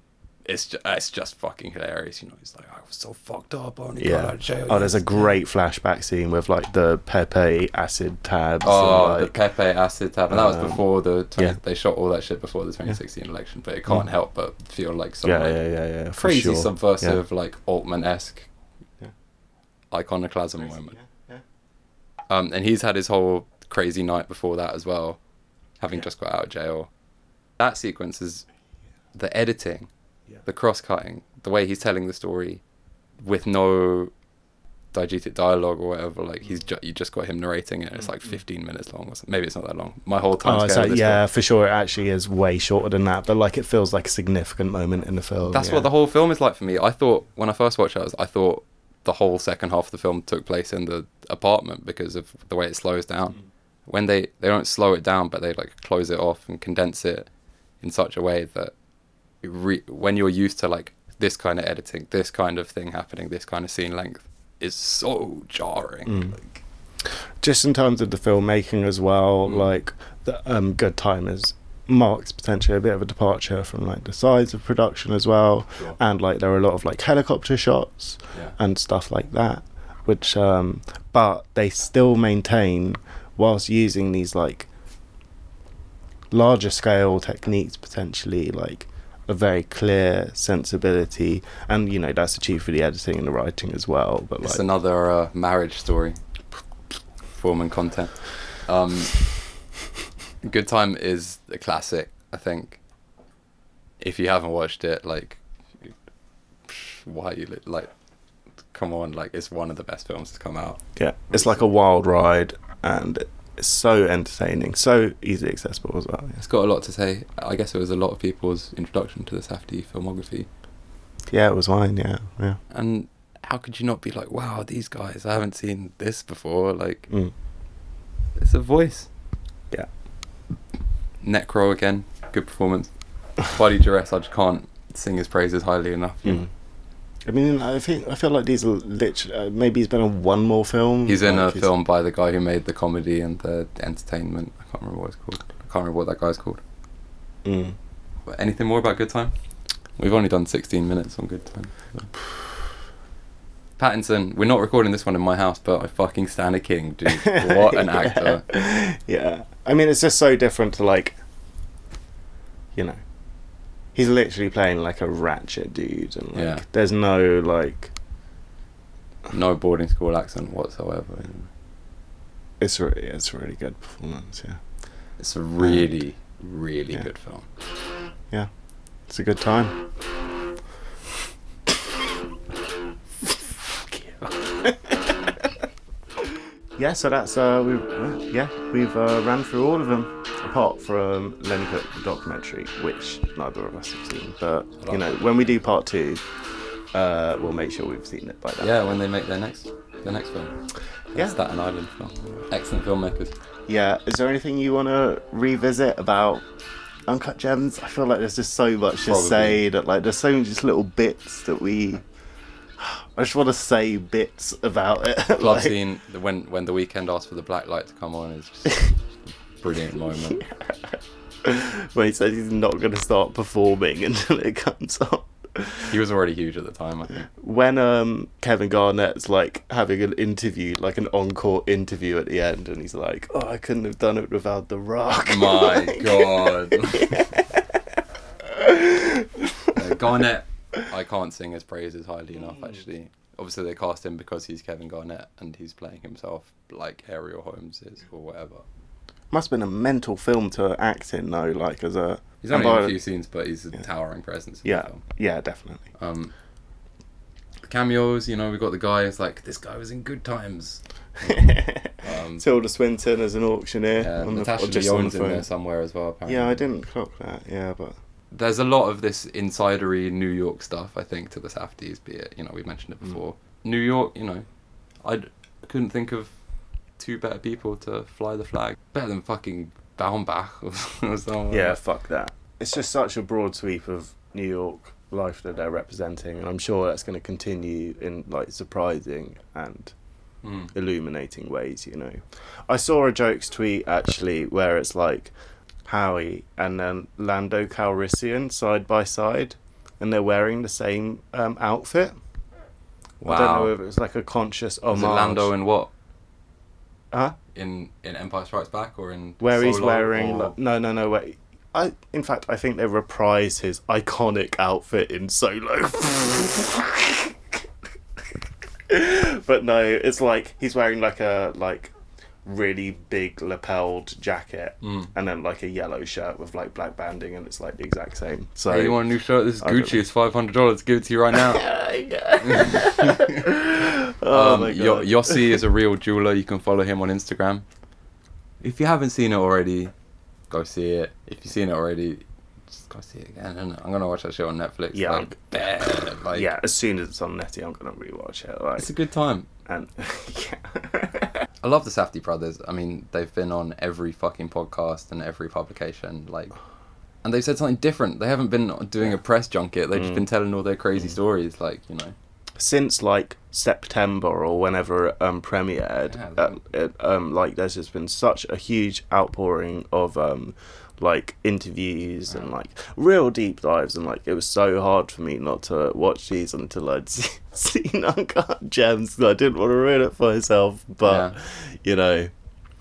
it's just, it's just fucking hilarious. You know, he's like, I was so fucked up. I only got out of jail. Oh, there's a great flashback scene with like the Pepe acid tabs. Oh, and, the Pepe acid tab, and that was um, before the 20, yeah. they shot all that shit before the 2016 election. But it can't Mm. help but feel like some yeah, like, yeah, yeah, yeah, crazy sure. subversive, like Altman esque Yeah. iconoclasm moment. Yeah, Um, and he's had his whole crazy night before that as well, having Yeah. just got out of jail. That sequence is the editing, Yeah. the cross cutting, the way he's telling the story with no diegetic dialogue or whatever. Like he's ju- you just got him narrating it. It's like 15 minutes long, or something. maybe it's not that long. My whole time Mm-hmm. Oh, so, yeah, for sure. It actually is way shorter than that, but like it feels like a significant moment in the film. That's yeah. what the whole film is like for me. I thought when I first watched it, I, thought the whole second half of the film took place in the apartment because of the way it slows down. Mm. When they they don't slow it down, but they like close it off and condense it in such a way that re- when you're used to like this kind of editing, this kind of thing happening, this kind of scene length is so jarring. Mm. Like, just in terms of the filmmaking as well, Mm. like the um, Good Time is marks potentially a bit of a departure from like the size of production as well, Sure. and like there are a lot of like helicopter shots yeah. and stuff like that, which um, but they still maintain whilst using these like larger scale techniques potentially like a very clear sensibility and you know that's achieved for the editing and the writing as well but It's like another uh, marriage story, form and content. Um, Good Time is a classic, I think. If you haven't watched it, like, why you li- like? Come on, like it's one of the best films to come out. Yeah, it's like a wild ride, and so entertaining, so easily accessible as well. Yeah, It's got a lot to say. I guess it was a lot of people's introduction to the Safdie filmography. yeah it was mine. Yeah, yeah. And how could you not be like, wow, these guys? I haven't seen this before. Like, Mm. it's a voice. Yeah. Necro again, good performance. Buddy Duress, I just can't sing his praises highly enough. Mm. I mean, I think I feel like these are literally. Uh, maybe he's been in one more film. He's in like a film by the guy who made the comedy and the entertainment. I can't remember what it's called. I can't remember what that guy's called. Mm. Anything more about Good Time? We've only done 16 minutes on Good Time. so. Pattinson, we're not recording this one in my house, but I fucking stand a king, dude. What an actor. yeah, I mean, it's just so different to like, you know, he's literally playing like a ratchet dude, and like, Yeah. there's no like, No boarding school accent whatsoever. it's really, it's a really good performance. Yeah, It's a really, really Yeah. good film. Yeah, it's a good time. yeah, so that's uh, we, yeah, we've uh, ran through all of them. Apart from Lenny Cooke the documentary, which neither of us have seen, but you know, when we do part two, uh, we'll make sure we've seen it by then. Yeah, when they make their next their next film. Yeah. Staten Island film. Excellent filmmakers. Yeah. Is there anything you want to revisit about Uncut Gems? I feel like there's just so much to Probably. say that like there's so many just little bits that we. I just want to say bits about it. Club like- scene the- when when the Weeknd asked for the black light to come on is just brilliant moment. when he says he's not going to start performing until it comes on. He was already huge at the time, I think. When um Kevin Garnett's like having an interview, like an encore interview at the end, and he's like, "Oh, I couldn't have done it without The Rock." My God. Uh, Garnett, I can't sing his praises highly enough. Actually, obviously they cast him because he's Kevin Garnett and he's playing himself like Arielle Holmes is or whatever. Must have been a mental film to act in, though. Like as a He's only in a few scenes, but he's a towering presence. In yeah, the film. yeah, definitely. Um, cameos, you know, we got the guy. It's like this guy was in Good Times. Um, Tilda Swinton as an auctioneer. yeah, on the- Natasha just on the in there somewhere as well. Apparently. Yeah, I didn't clock that. Yeah, but there's a lot of this insidery New York stuff, I think, to the Safdies, be it, you know, we mentioned it before. New York, you know, I couldn't think of two better people to fly the flag. Better than fucking Baumbach or, or someone. yeah, fuck that. It's just such a broad sweep of New York life that they're representing, and I'm sure that's going to continue in like surprising and Mm. illuminating ways, you know. I saw a jokes tweet actually where it's like Howie and then Lando Calrissian side by side, and they're wearing the same um, outfit. I don't know Wow. if it was like a conscious homage. it Lando in what? Huh? In in Empire Strikes Back or in Where he's Solo wearing or- no, no, no. Wait. I in fact I think they reprised his iconic outfit in Solo. but no, it's like he's wearing like a like really big lapelled jacket Mm. and then like a yellow shirt with like black banding and it's like the exact same. So Hey, you want a new shirt? This is Gucci. It's five hundred dollars. Give it to you right now. oh um, my Yo- god. Yossi is a real jeweler. You can follow him on Instagram. If you haven't seen it already, go see it. If you've seen it already, just go see it again. I'm gonna watch that shit on Netflix. Yeah, like, bad, like, yeah, as soon as it's on Netty, I'm gonna rewatch it. Like, it's a good time. and yeah. I love the Safdie brothers. I mean, they've been on every fucking podcast and every publication, like, and they've said something different. They haven't been doing a press junket. They've just Mm. been telling all their crazy stories, like you know. Since like September or whenever it um, premiered, Yeah, uh, it, um, like there's just been such a huge outpouring of um, like interviews and like real deep dives, and like it was so hard for me not to watch these until I'd se- seen Uncut Gems. I didn't want to ruin it for myself, but Yeah. you know,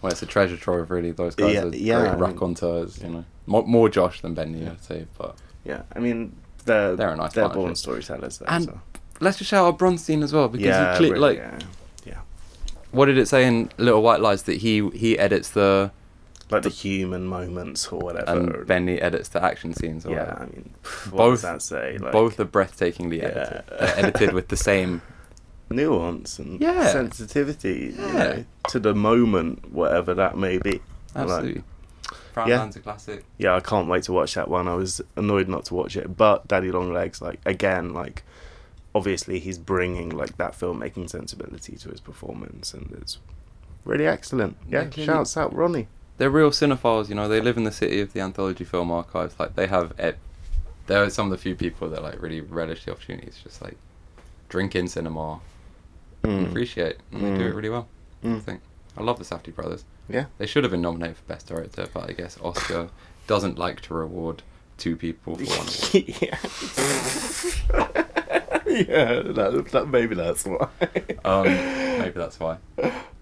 Well, it's a treasure trove, really. Those guys Yeah, are yeah, great I mean- raconteurs, you know. More, more Josh than Benny, I'd say. But yeah, I mean they're They're a nice they're born storytellers, And so. Let's just shout out Bronstein as well because yeah, he cle- like yeah, yeah, what did it say in Little White Lies that he he edits the like the human moments or whatever. and Benny edits the action scenes. Or yeah, whatever. I mean, what Both- does that say? Like, both are breathtakingly Yeah. edited. They're edited with the same. nuance and Yeah. sensitivity you Yeah. know, to the moment, whatever that may be. Like, Absolutely. Frown Yeah. Man's a classic. yeah, I can't wait to watch that one. I was annoyed not to watch it, but Daddy Longlegs, like again, like obviously he's bringing like that filmmaking sensibility to his performance, and it's really excellent. Yeah, Yeah, clearly- shouts out Ronnie. They're real cinephiles, you know. They live in the city of the anthology film archives. Like they have, ed- they're some of the few people that like really relish the opportunities. Just like drink in cinema, and Mm. appreciate, and they do Mm. it really well. I Mm. think. I love the Safdie brothers. Yeah. They should have been nominated for best director, but I guess Oscar doesn't like to reward two people for one. award. yeah. yeah, that, that, maybe that's why. Um, maybe that's why.